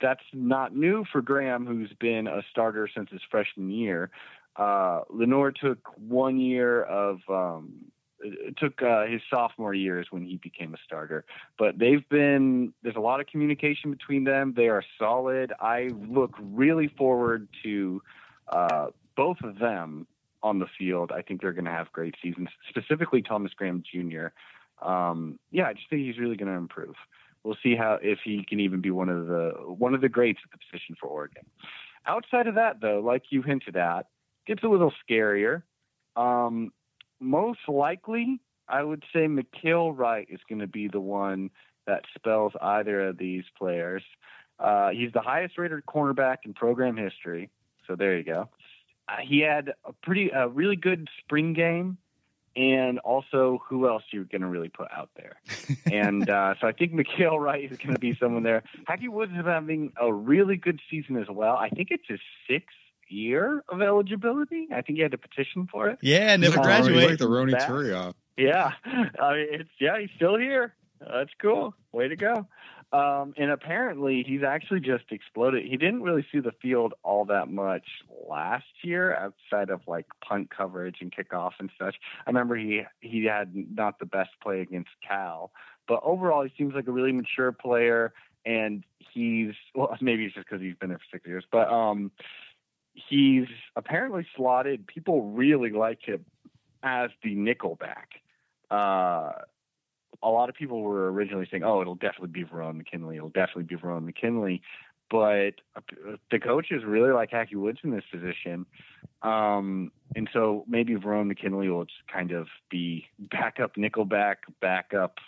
that's not new for Graham, who's been a starter since his freshman year. Uh, Lenoir took one year of um, it took uh, his sophomore years when he became a starter. But they've been there's a lot of communication between them. They are solid. I look really forward to uh, both of them on the field. I think they're going to have great seasons. Specifically, Thomas Graham Jr. Um, yeah, I just think he's really going to improve. We'll see how if he can even be one of the one of the greats at the position for Oregon. Outside of that, though, like you hinted at, gets a little scarier. Um, most likely, I would say Mykael Wright is going to be the one that spells either of these players. Uh, he's the highest rated cornerback in program history. So there you go. Uh, he had a pretty, a really good spring game, and also who else you're going to really put out there. and uh, so I think Mykael Wright is going to be someone there. Haki Woods is having a really good season as well. I think it's his sixth year of eligibility. I think he had to petition for it. Yeah, never Like graduate. the Roni Back. Yeah, I mean, it's yeah, he's still here. That's cool. Way to go. Um, and apparently, he's actually just exploded. He didn't really see the field all that much last year, outside of like punt coverage and kickoff and such. I remember he he had not the best play against Cal, but overall, he seems like a really mature player. And he's well, maybe it's just because he's been there for six years, but um, he's apparently slotted. People really like him as the nickelback. Uh, a lot of people were originally saying, "Oh, it'll definitely be Verone McKinley. It'll definitely be Verone McKinley," but uh, the coaches really like Haki Woods in this position, um, and so maybe Verone McKinley will just kind of be backup nickelback, backup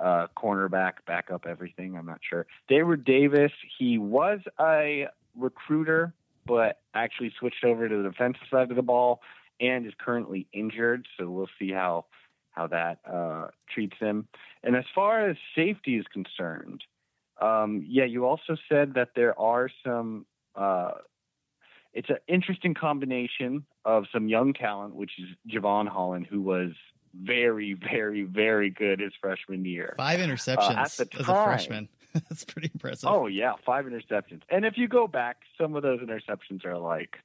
uh, cornerback, backup everything. I'm not sure. Daewood Davis, he was a recruiter, but actually switched over to the defensive side of the ball and is currently injured. So we'll see how how that uh, treats him. And as far as safety is concerned, um, yeah, you also said that there are some. Uh, it's an interesting combination of some young talent, which is Jevon Holland, who was very, very, very good his freshman year. Five interceptions Uh, at the as a freshman. That's pretty impressive. Oh yeah, five interceptions. And if you go back, some of those interceptions are like,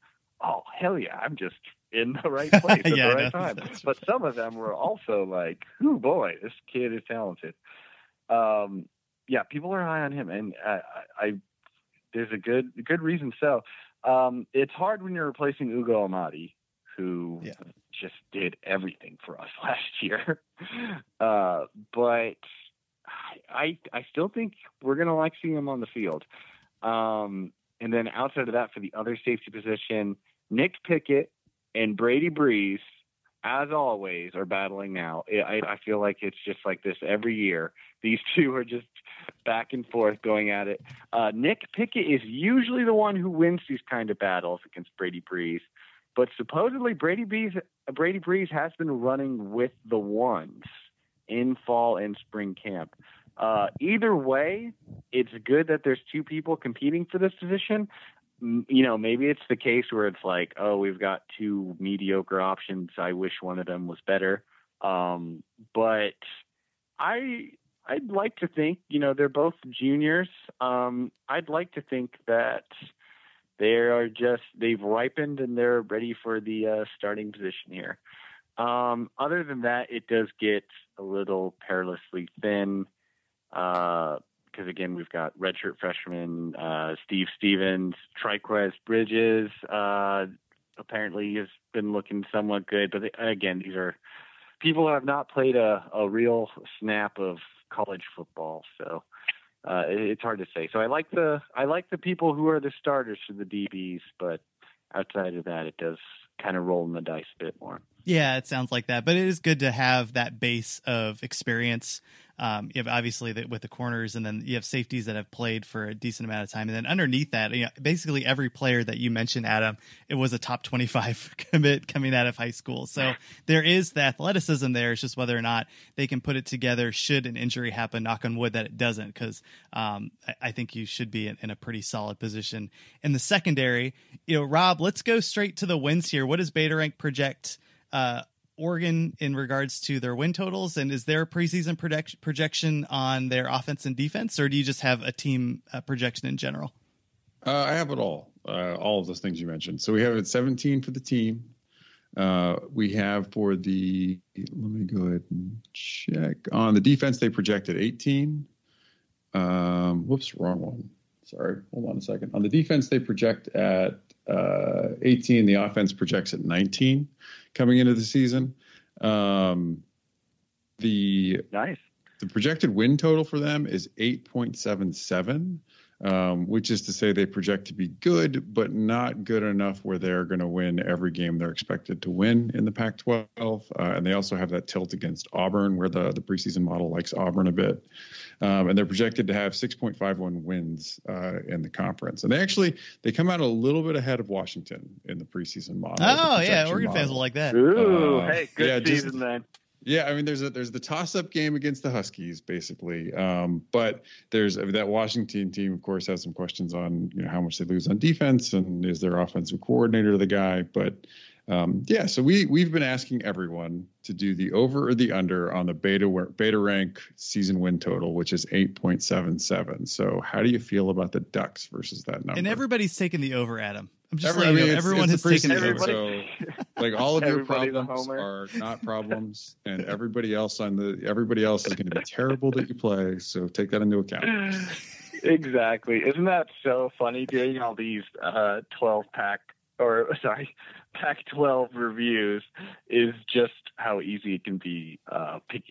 oh hell yeah, I'm just in the right place at Yeah, the right time. But some of them were also like, oh boy, this kid is talented. Um, yeah, people are high on him, and I, I, I there's a good good reason. So um, it's hard when you're replacing Ugo Amadi, who Yeah. just did everything for us last year. Uh, but I I still think we're gonna like seeing him on the field. Um, and then outside of that, for the other safety position, Nick Pickett and Brady Breeze, as always, are battling now. I, I feel like it's just like this every year. These two are just back and forth going at it. Uh, Nick Pickett is usually the one who wins these kind of battles against Brady Breeze, but supposedly Brady Breeze, Brady Breeze has been running with the ones in fall and spring camp. Uh, either way, it's good that there's two people competing for this position. You know, maybe it's the case where it's like, oh, we've got two mediocre options. I wish one of them was better. Um, but I, I'd like to think, you know, they're both juniors. Um, I'd like to think that they are just they've ripened and they're ready for the uh, starting position here. Um, other than that, it does get a little perilously thin. Uh, because again, we've got redshirt freshman uh, Steve Stephens, Trikweze Bridges. Uh, apparently, has been looking somewhat good, but they, again, these are people who have not played a, a real snap of college football, so uh, it, it's hard to say. So I like the I like the people who are the starters for the DBs, but outside of that, it does kind of roll in the dice a bit more. Yeah, it sounds like that, but it is good to have that base of experience. Um, you have obviously the, with the corners, and then you have safeties that have played for a decent amount of time, and then underneath that, you know, basically every player that you mentioned, Adam, it was a top twenty-five commit coming out of high school. So there is the athleticism there. It's just whether or not they can put it together. Should an injury happen, knock on wood that it doesn't, because um, I, I, think you should be in, in a pretty solid position in the secondary. You know, Rob, let's go straight to the wins here. What does Beta Rank project? uh, Oregon in regards to their win totals, and is there a preseason project- projection on their offense and defense, or do you just have a team uh, projection in general? Uh, I have it all, uh, all of those things you mentioned. So we have it 17 for the team. Uh, we have for the let me go ahead and check on the defense. They projected 18. Um, whoops, wrong one. Sorry, hold on a second. On the defense, they project at uh, 18. The offense projects at 19 coming into the season. Um, the nice. The projected win total for them is 8.77, um, which is to say they project to be good, but not good enough where they're going to win every game they're expected to win in the Pac 12. Uh, and they also have that tilt against Auburn, where the, the preseason model likes Auburn a bit. Um, and they're projected to have 6.51 wins uh, in the conference. And they actually they come out a little bit ahead of Washington in the preseason model. Oh yeah, Oregon model. fans will like that. Ooh, uh, hey, good yeah, season just, then. Yeah, I mean, there's a there's the toss-up game against the Huskies, basically. Um, but there's that Washington team, of course, has some questions on you know how much they lose on defense and is their offensive coordinator the guy. But um, yeah, so we we've been asking everyone to do the over or the under on the beta beta rank season win total, which is eight point seven seven. So how do you feel about the Ducks versus that number? And everybody's taking the over, Adam. I'm just Every, I mean, everyone it's has taken the over. So, like all of your problems are not problems, and everybody else on the everybody else is going to be terrible that you play. So take that into account. Exactly. Isn't that so funny? Doing all these uh, 12 pack or sorry, Pac-12 reviews is just how easy it can be. Uh, pick,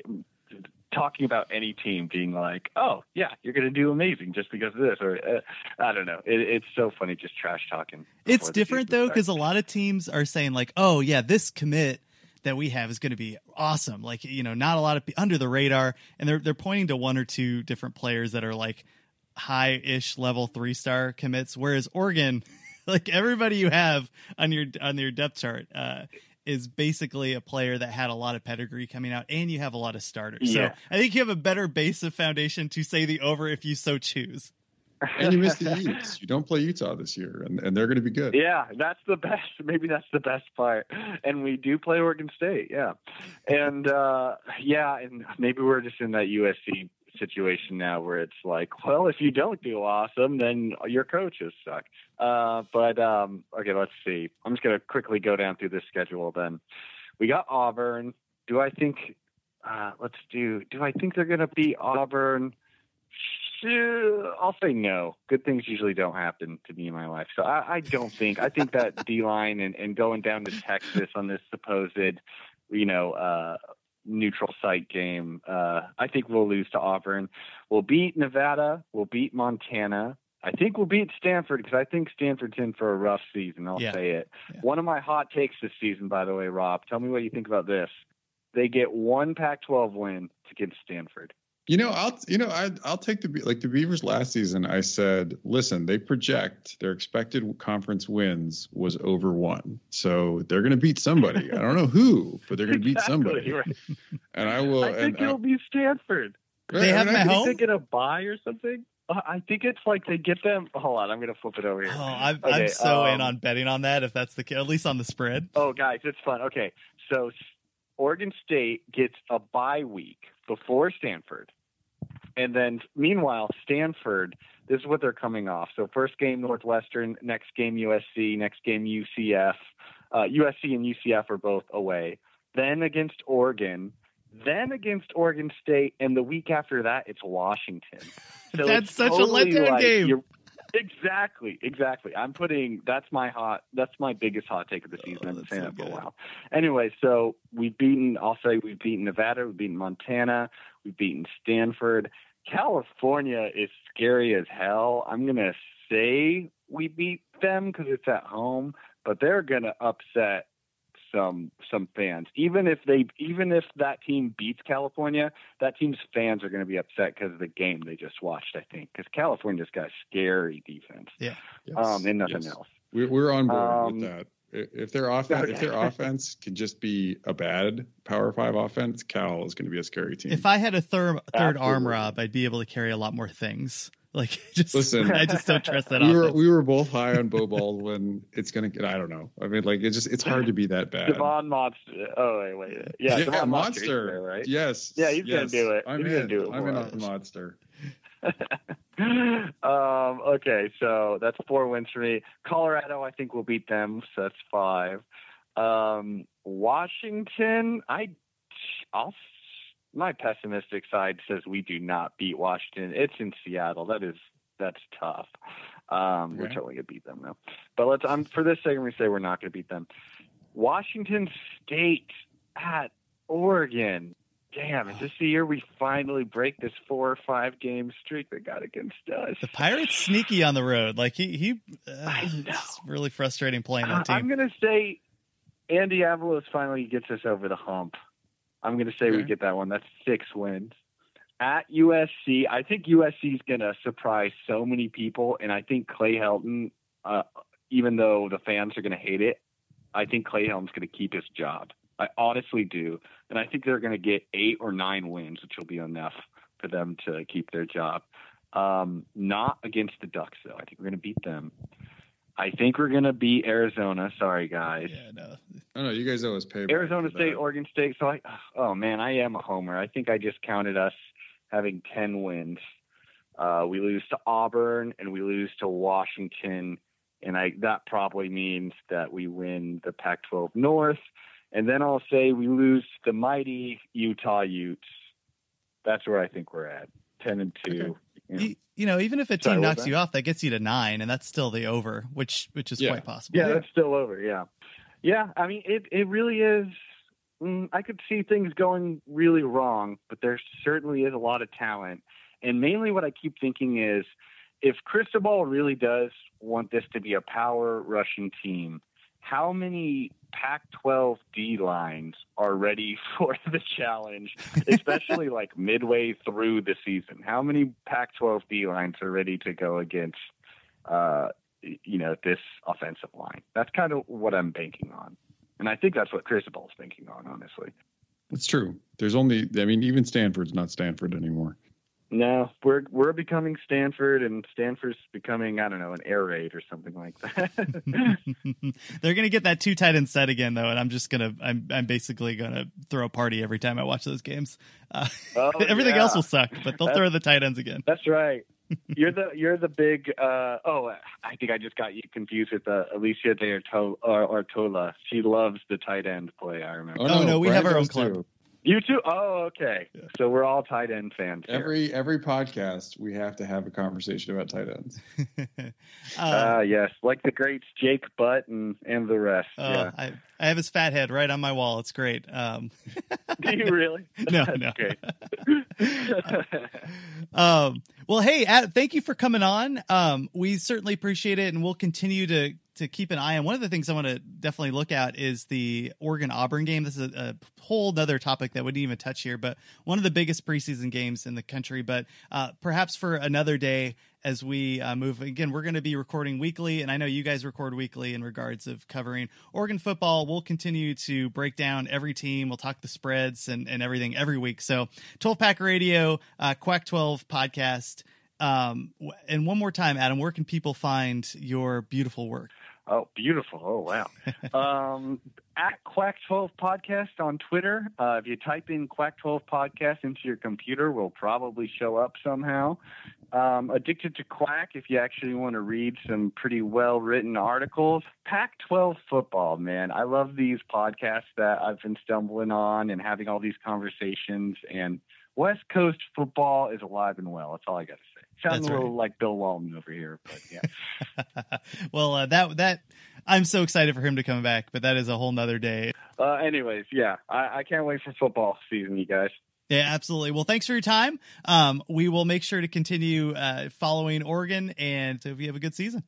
talking about any team being like, "Oh, yeah, you're going to do amazing just because of this," or uh, I don't know. It, it's so funny just trash talking. It's different though because a lot of teams are saying like, "Oh, yeah, this commit." that we have is going to be awesome. Like, you know, not a lot of under the radar and they're they're pointing to one or two different players that are like high-ish level 3-star commits whereas Oregon like everybody you have on your on your depth chart uh, is basically a player that had a lot of pedigree coming out, and you have a lot of starters. Yeah. So I think you have a better base of foundation to say the over if you so choose. and you miss the Utes. You don't play Utah this year, and, and they're going to be good. Yeah, that's the best. Maybe that's the best part. And we do play Oregon State. Yeah, and uh, yeah, and maybe we're just in that USC situation now where it's like, well, if you don't do awesome, then your coaches suck. Uh, but um, okay, let's see. I'm just gonna quickly go down through this schedule. Then we got Auburn. Do I think? Uh, let's do. Do I think they're gonna beat Auburn? I'll say no. Good things usually don't happen to me in my life, so I, I don't think. I think that D line and, and going down to Texas on this supposed, you know, uh, neutral site game. Uh, I think we'll lose to Auburn. We'll beat Nevada. We'll beat Montana. I think we'll beat Stanford because I think Stanford's in for a rough season. I'll yeah. say it. Yeah. One of my hot takes this season, by the way, Rob. Tell me what you think about this. They get one Pac-12 win against Stanford. You know, I'll you know I I'll take the like the Beavers last season. I said, listen, they project their expected conference wins was over one, so they're going to beat somebody. I don't know who, but they're going to exactly, beat somebody. Right. And I will. I think it'll I, be Stanford. They have them at home. They get a buy or something. Uh, I think it's like they get them. Hold on, I'm going to flip it over here. Oh, I'm, okay, I'm so um, in on betting on that. If that's the case, at least on the spread. Oh, guys, it's fun. Okay, so Oregon State gets a bye week before Stanford and then meanwhile, Stanford, this is what they're coming off. So first game Northwestern, next game USC, next game UCF. Uh, USC and UCF are both away. then against Oregon, then against Oregon State, and the week after that, it's Washington. So That's it's such a totally letdown like game. Exactly, exactly. I'm putting that's my hot that's my biggest hot take of the season. Oh, I've been saying that for a while. Anyway, so we've beaten I'll say we've beaten Nevada, we've beaten Montana, we've beaten Stanford. California is scary as hell. I'm gonna say we beat them because it's at home, but they're gonna upset some some fans. Even if they even if that team beats California, that team's fans are going to be upset because of the game they just watched. I think because California's got a scary defense, Yes. um, and nothing Yes. else. We're, we're on board Um, with that. If their offense, if their offense can just be a bad Power Five offense, Cal is going to be a scary team. If I had a third third arm, Rob, I'd be able to carry a lot more things. Like just Listen. I just don't trust that we were we were both high on Bo Baldwin. It's gonna get. I don't know. I mean, like it's just it's hard to be that bad. Devon Modster. Oh wait, wait. Yeah, yeah, Devon Modster. Monster, right? Yes. Yeah, he's gonna do it. I'm He's in. gonna do it I'm for in us. on monster. um, okay, so that's four wins for me. Colorado, I think we'll beat them, so that's five. Um, Washington, I, I'll, my pessimistic side says we do not beat Washington. It's in Seattle. That is that's tough. Um, We're totally gonna beat them though. But let's. I'm for this segment. We say we're not gonna beat them. Washington State at Oregon. Damn, is this the year we finally break this four or five game streak that got against us? The Pirates sneaky on the road. Like he he uh, I know. it's really frustrating playing that I'm going to say Andy Avalos finally gets us over the hump. I'm going to say we get that one. That's six wins. At USC, I think USC is going to surprise so many people, and I think Clay Helton, uh, even though the fans are going to hate it, I think Clay Helton's going to keep his job. I honestly do, and I think they're going to get eight or nine wins, which will be enough for them to keep their job. Um, not against the Ducks, though. I think we're going to beat them. I think we're going to beat Arizona. Sorry, guys. yeah, no. Oh no, you guys always us payback. Arizona State, that. Oregon State. So I, oh man, I am a homer. I think I just counted us having ten wins. Uh, we lose to Auburn and we lose to Washington, and I that probably means that we win the Pac-12 North. And then I'll say we lose the mighty Utah Utes. That's where I think we're at, ten and two. You know. You, you know, even if a team what knocks you off, that gets you to nine, and that's still the over, which which is Yeah. quite possible. Yeah, that's still over. Yeah, yeah. I mean, it it really is. Mm, I could see things going really wrong, but there certainly is a lot of talent. And mainly, what I keep thinking is, if Cristobal really does want this to be a power rushing team, how many Pac-12 D lines are ready for the challenge, especially like midway through the season? How many Pac-12 D lines are ready to go against? Uh, you know, this offensive line. That's kind of what I'm banking on. And I think that's what Cristobal's thinking on, honestly. It's true. There's only. I mean, even Stanford's not Stanford anymore. No, we're we're becoming Stanford, and Stanford's becoming I don't know an air raid or something like that. They're gonna get that two tight end set again though, and I'm just gonna I'm I'm basically gonna throw a party every time I watch those games. Uh, Oh, everything yeah. else will suck, but they'll That's- throw the tight ends again. That's right. You're the you're the big. Uh, oh, I think I just got you confused with uh, Alicia De Artola. She loves the tight end play. I remember. Oh, no, we have our own does club. too. You too. Oh, okay. So we're all tight end fans. Here. Every every podcast, we have to have a conversation about tight ends. Uh, Ah, yes, like the greats Jake Butt and and the rest. oh, yeah. I I have his fat head right on my wall. It's great. Um, Do you really? No, That's no. great. um, well, hey, Ad, thank you for coming on. Um, we certainly appreciate it, and we'll continue to to keep an eye on. One of the things I want to definitely look at is the Oregon Auburn game. This is a, a whole other topic that we didn't even touch here, but one of the biggest preseason games in the country. But uh, perhaps for another day as we uh, move. Again, we're going to be recording weekly, and I know you guys record weekly in regards of covering Oregon football. We'll continue to break down every team. We'll talk the spreads and, and everything every week. So, 12 Pack Radio, uh, Quack 12 podcast. Um, and one more time, Adam, where can people find your beautiful work? Oh, beautiful. Oh, wow. um, at Quack 12 Podcast on Twitter. Uh, if you type in Quack 12 Podcast into your computer, we'll probably show up somehow. Um, Addicted to Quack, if you actually want to read some pretty well written articles. Pac 12 football, man. I love these podcasts that I've been stumbling on and having all these conversations. And West Coast football is alive and well. That's all I got to say. Sounds That's a little like Bill Walton over here, but yeah. well, uh, that that I'm so excited for him to come back, but that is a whole nother day. uh, anyways, yeah, I, I can't wait for football season, you guys. Yeah, absolutely. Well, thanks for your time. Um, we will make sure to continue uh, following Oregon, and so hope you have a good season.